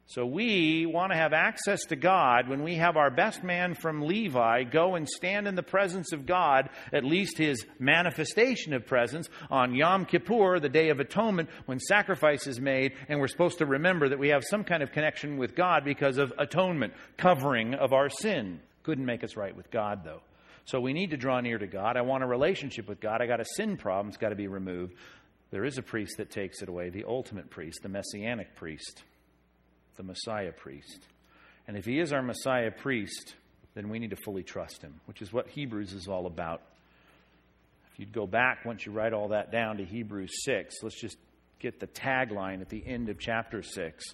So we want to have access to God when we have our best man from Levi go and stand in the presence of God, at least his manifestation of presence, on Yom Kippur, the Day of Atonement, when sacrifice is made, and we're supposed to remember that we have some kind of connection with God because of atonement, covering of our sin. Couldn't make us right with God, though. So we need to draw near to God. I want a relationship with God. I got a sin problem. It's got to be removed. There is a priest that takes it away, the ultimate priest, the messianic priest, the Messiah priest. And if he is our Messiah priest, then we need to fully trust him, which is what Hebrews is all about. If you'd go back, once you write all that down to Hebrews 6, let's just get the tagline at the end of chapter 6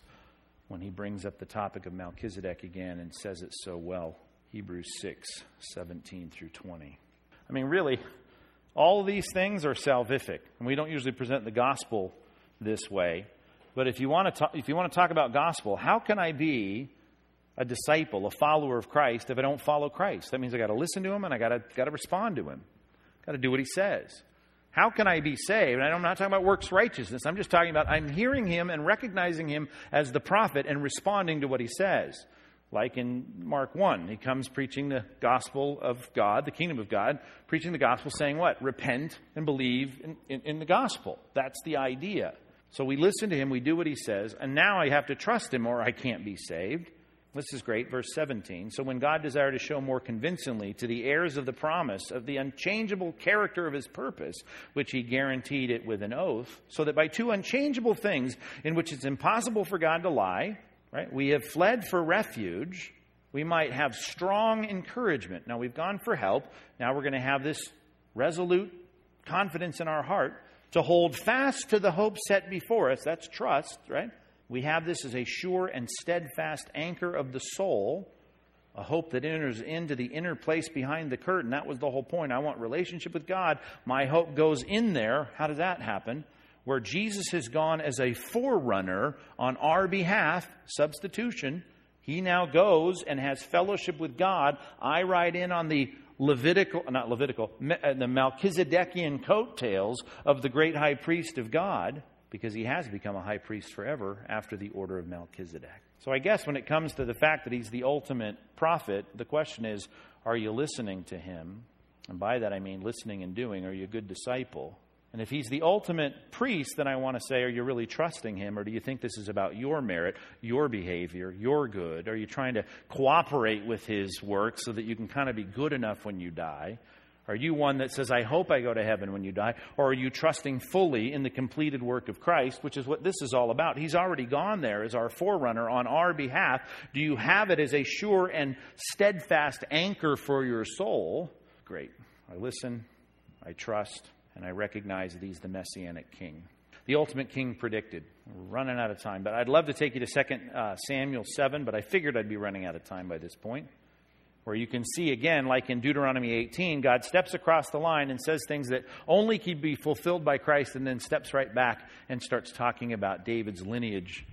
when he brings up the topic of Melchizedek again and says it so well. Hebrews 6, 17 through 20. I mean, really, all these things are salvific. And we don't usually present the gospel this way. But if you want to talk, if you want to talk about gospel, how can I be a disciple, a follower of Christ, if I don't follow Christ? That means I got to listen to him and I got to got to respond to him. Got to do what he says. How can I be saved? And I'm not talking about works righteousness. I'm just talking about I'm hearing him and recognizing him as the prophet and responding to what he says like in Mark 1. He comes preaching the gospel of God, the kingdom of God, preaching the gospel, saying what? Repent and believe in, in, in, the gospel. That's the idea. So we listen to him, we do what he says, and now I have to trust him or I can't be saved. This is great, verse 17. So when God desired to show more convincingly to the heirs of the promise of the unchangeable character of his purpose, which he guaranteed it with an oath, so that by two unchangeable things in which it's impossible for God to lie, right? We have fled for refuge. We might have strong encouragement. Now we've gone for help. Now we're going to have this resolute confidence in our heart to hold fast to the hope set before us. That's trust, right? We have this as a sure and steadfast anchor of the soul, a hope that enters into the inner place behind the curtain. That was the whole point. I want relationship with God. My hope goes in there. How does that happen? where Jesus has gone as a forerunner on our behalf, substitution, He now goes and has fellowship with God. I ride in on the Levitical, not Levitical, uh, the Melchizedekian coattails of the great high priest of God, because he has become a high priest forever after the order of Melchizedek. So I guess when it comes to the fact that he's the ultimate prophet, the question is are you listening to him? And by that I mean listening and doing. Are you a good disciple? And if he's the ultimate priest, then I want to say, are you really trusting him? Or do you think this is about your merit, your behavior, your good? Are you trying to cooperate with his work so that you can kind of be good enough when you die? Are you one that says, I hope I go to heaven when you die? Or are you trusting fully in the completed work of Christ, which is what this is all about? He's already gone there as our forerunner on our behalf. Do you have it as a sure and steadfast anchor for your soul? Great. I listen, I trust, and I recognize that he's the messianic king. The ultimate king predicted. We're running out of time, but I'd love to take you to 2 uh, Samuel 7, but I figured I'd be running out of time by this point. Where you can see again, like in Deuteronomy 18, God steps across the line and says things that only can be fulfilled by Christ, and then steps right back and starts talking about David's lineage,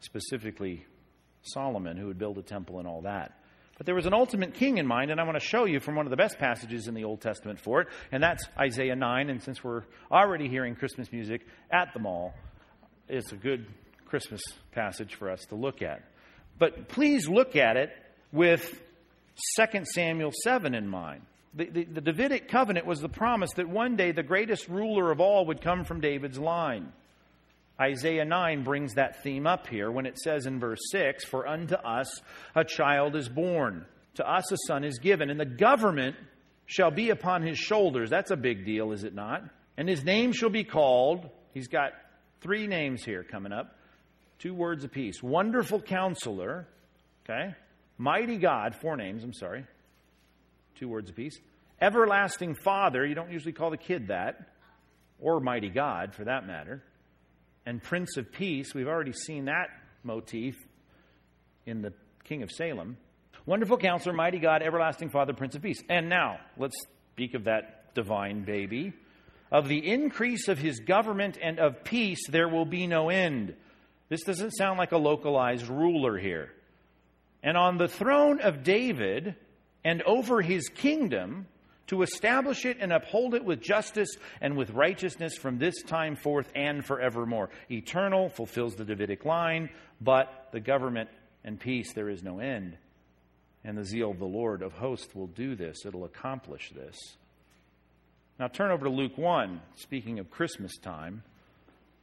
specifically Solomon, who would build a temple and all that. But there was an ultimate king in mind, and I want to show you from one of the best passages in the Old Testament for it, and that's Isaiah 9. And since we're already hearing Christmas music at the mall, it's a good Christmas passage for us to look at. But please look at it with 2 Samuel 7 in mind. The, the, the Davidic covenant was the promise that one day the greatest ruler of all would come from David's line. Isaiah 9 brings that theme up here when it says in verse 6 For unto us a child is born, to us a son is given, and the government shall be upon his shoulders. That's a big deal, is it not? And his name shall be called, he's got three names here coming up, two words apiece Wonderful Counselor, okay? Mighty God, four names, I'm sorry, two words apiece. Everlasting Father, you don't usually call the kid that, or Mighty God for that matter and Prince of Peace. We've already seen that motif in the King of Salem. Wonderful Counselor, Mighty God, Everlasting Father, Prince of Peace. And now, let's speak of that divine baby. Of the increase of his government and of peace, there will be no end. This doesn't sound like a localized ruler here. And on the throne of David and over his kingdom, to establish it and uphold it with justice and with righteousness from this time forth and forevermore. Eternal fulfills the Davidic line, but the government and peace there is no end. And the zeal of the Lord of hosts will do this, it'll accomplish this. Now turn over to Luke 1, speaking of Christmas time.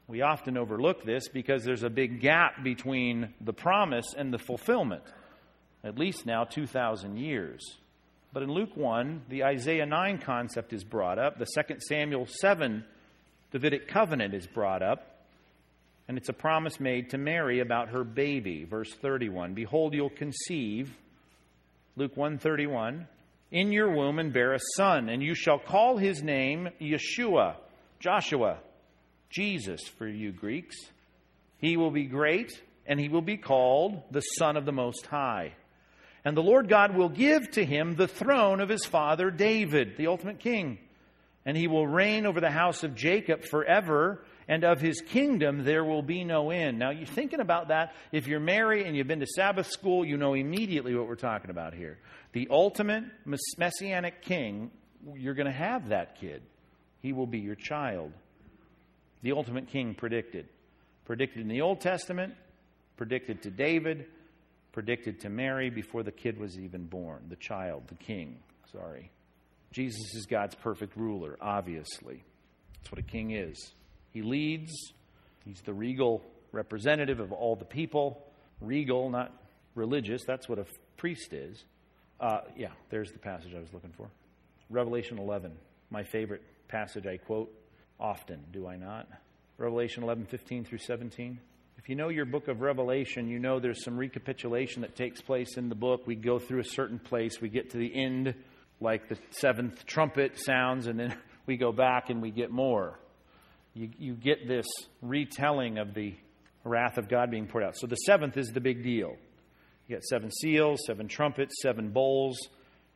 We often overlook this because there's a big gap between the promise and the fulfillment, at least now 2,000 years. But in Luke 1, the Isaiah 9 concept is brought up. The 2 Samuel 7 Davidic covenant is brought up. And it's a promise made to Mary about her baby. Verse 31 Behold, you'll conceive, Luke 131, in your womb and bear a son, and you shall call his name Yeshua, Joshua, Jesus for you Greeks. He will be great, and he will be called the Son of the Most High. And the Lord God will give to him the throne of his father David, the ultimate king. And he will reign over the house of Jacob forever, and of his kingdom there will be no end. Now, you're thinking about that. If you're married and you've been to Sabbath school, you know immediately what we're talking about here. The ultimate messianic king, you're going to have that kid. He will be your child. The ultimate king predicted. Predicted in the Old Testament, predicted to David, predicted to Mary before the kid was even born, the child, the king. Sorry. Jesus is God's perfect ruler, obviously. That's what a king is. He leads, he's the regal representative of all the people. Regal, not religious. That's what a priest is. Uh, yeah, there's the passage I was looking for. Revelation 11, my favorite passage I quote often, do I not? Revelation 11, 15 through 17. If you know your book of Revelation, you know there's some recapitulation that takes place in the book. We go through a certain place, we get to the end, like the seventh trumpet sounds, and then we go back and we get more. You, you get this retelling of the wrath of God being poured out. So the seventh is the big deal. You got seven seals, seven trumpets, seven bowls.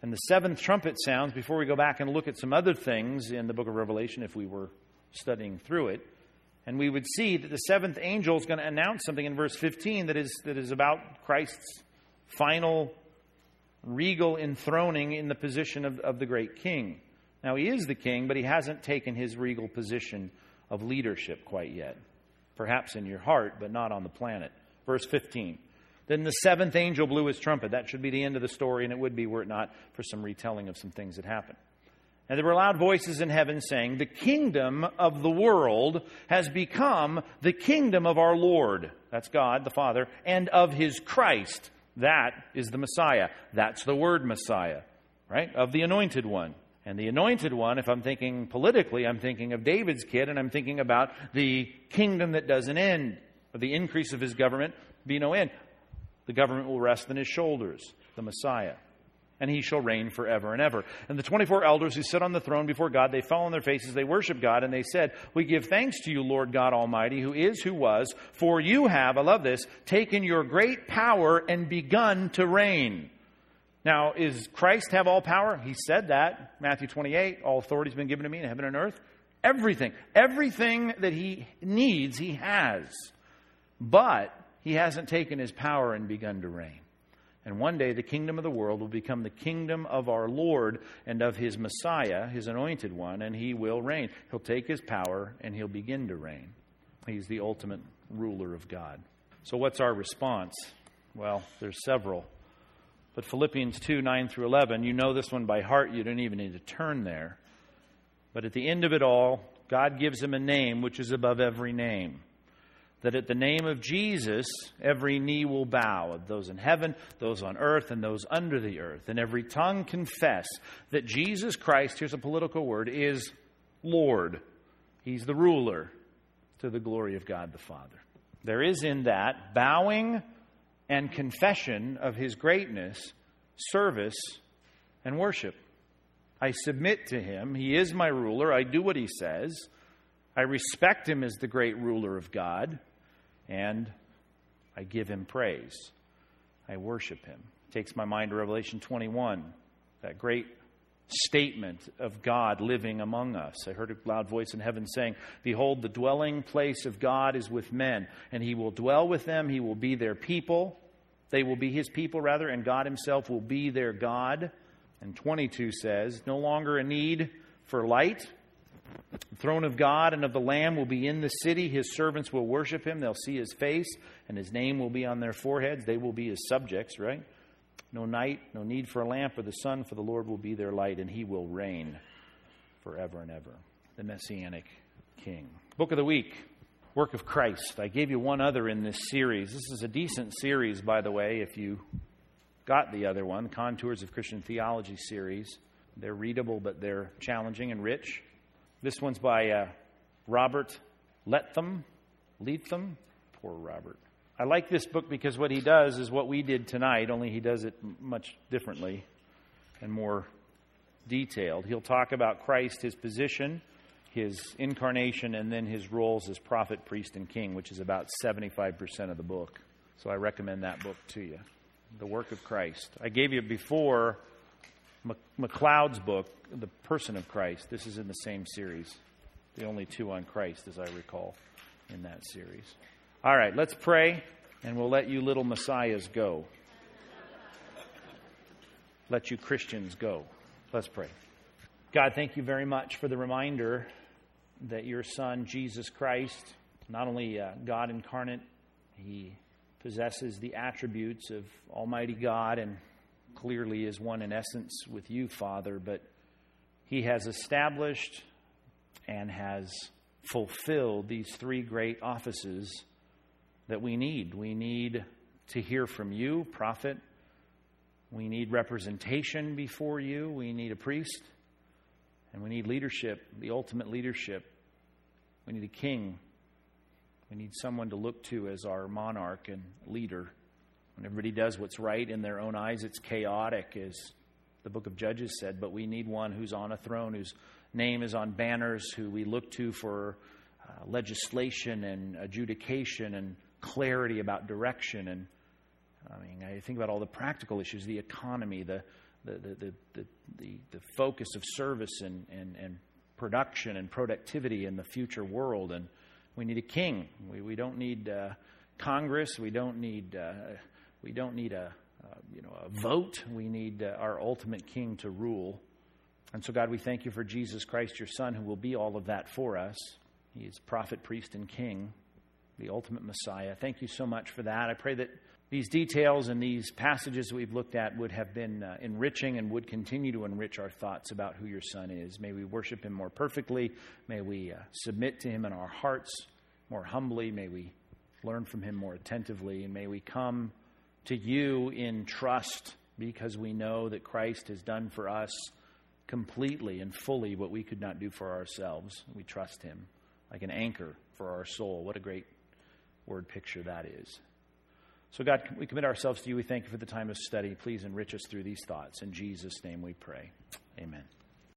And the seventh trumpet sounds, before we go back and look at some other things in the book of Revelation, if we were studying through it, and we would see that the seventh angel is going to announce something in verse 15 that is, that is about Christ's final regal enthroning in the position of, of the great king. Now, he is the king, but he hasn't taken his regal position of leadership quite yet. Perhaps in your heart, but not on the planet. Verse 15. Then the seventh angel blew his trumpet. That should be the end of the story, and it would be were it not for some retelling of some things that happened. And there were loud voices in heaven saying, The kingdom of the world has become the kingdom of our Lord. That's God, the Father, and of his Christ. That is the Messiah. That's the word Messiah, right? Of the anointed one. And the anointed one, if I'm thinking politically, I'm thinking of David's kid, and I'm thinking about the kingdom that doesn't end, of the increase of his government be no end. The government will rest on his shoulders, the Messiah. And he shall reign forever and ever. And the 24 elders who sit on the throne before God, they fell on their faces, they worship God, and they said, We give thanks to you, Lord God Almighty, who is, who was, for you have, I love this, taken your great power and begun to reign. Now, is Christ have all power? He said that. Matthew 28, all authority has been given to me in heaven and earth. Everything. Everything that he needs, he has. But he hasn't taken his power and begun to reign. And one day the kingdom of the world will become the kingdom of our Lord and of his Messiah, his anointed one, and he will reign. He'll take his power and he'll begin to reign. He's the ultimate ruler of God. So, what's our response? Well, there's several. But Philippians 2 9 through 11, you know this one by heart. You don't even need to turn there. But at the end of it all, God gives him a name which is above every name that at the name of Jesus, every knee will bow, of those in heaven, those on earth, and those under the earth, and every tongue confess that Jesus Christ, here's a political word, is Lord. He's the ruler to the glory of God the Father. There is in that bowing and confession of his greatness, service, and worship. I submit to him. He is my ruler. I do what he says. I respect him as the great ruler of God and I give him praise. I worship him. It takes my mind to Revelation 21, that great statement of God living among us. I heard a loud voice in heaven saying, Behold, the dwelling place of God is with men, and he will dwell with them. He will be their people. They will be his people, rather, and God himself will be their God. And 22 says, No longer a need for light the throne of God and of the Lamb will be in the city. His servants will worship him. They'll see his face, and his name will be on their foreheads. They will be his subjects, right? No night, no need for a lamp or the sun, for the Lord will be their light, and he will reign forever and ever. The Messianic King. Book of the Week Work of Christ. I gave you one other in this series. This is a decent series, by the way, if you got the other one Contours of Christian Theology series. They're readable, but they're challenging and rich. This one's by uh, Robert Letham. Letham? Poor Robert. I like this book because what he does is what we did tonight, only he does it much differently and more detailed. He'll talk about Christ, his position, his incarnation, and then his roles as prophet, priest, and king, which is about 75% of the book. So I recommend that book to you. The Work of Christ. I gave you before Macleod's book, The Person of Christ. This is in the same series. The only two on Christ, as I recall, in that series. All right, let's pray, and we'll let you little messiahs go. Let you Christians go. Let's pray. God, thank you very much for the reminder that your Son, Jesus Christ, not only uh, God incarnate, he possesses the attributes of Almighty God and clearly is one in essence with you, Father, but he has established and has fulfilled these three great offices that we need. We need to hear from you, prophet. We need representation before you. We need a priest. And we need leadership, the ultimate leadership. We need a king. We need someone to look to as our monarch and leader. When everybody does what's right in their own eyes, it's chaotic, as the book of Judges said. But we need one who's on a throne, whose name is on banners, who we look to for uh, legislation and adjudication and clarity about direction. And I mean, I think about all the practical issues, the economy, the the, the, the, the, the focus of service and, and, and production and productivity in the future world. And we need a king. We, we don't need uh, Congress. We don't need uh, we don't need a, you know, a vote. We need uh, our ultimate king to rule. And so, God, we thank you for Jesus Christ, your Son, who will be all of that for us. He is prophet, priest, and king, the ultimate Messiah. Thank you so much for that. I pray that these details and these passages we've looked at would have been uh, enriching and would continue to enrich our thoughts about who your Son is. May we worship him more perfectly. May we uh, submit to him in our hearts more humbly. May we learn from him more attentively. And may we come to you in trust because we know that Christ has done for us completely and fully what we could not do for ourselves. We trust him like an anchor for our soul. What a great word picture that is. So, God, we commit ourselves to you. We thank you for the time of study. Please enrich us through these thoughts. In Jesus' name we pray. Amen.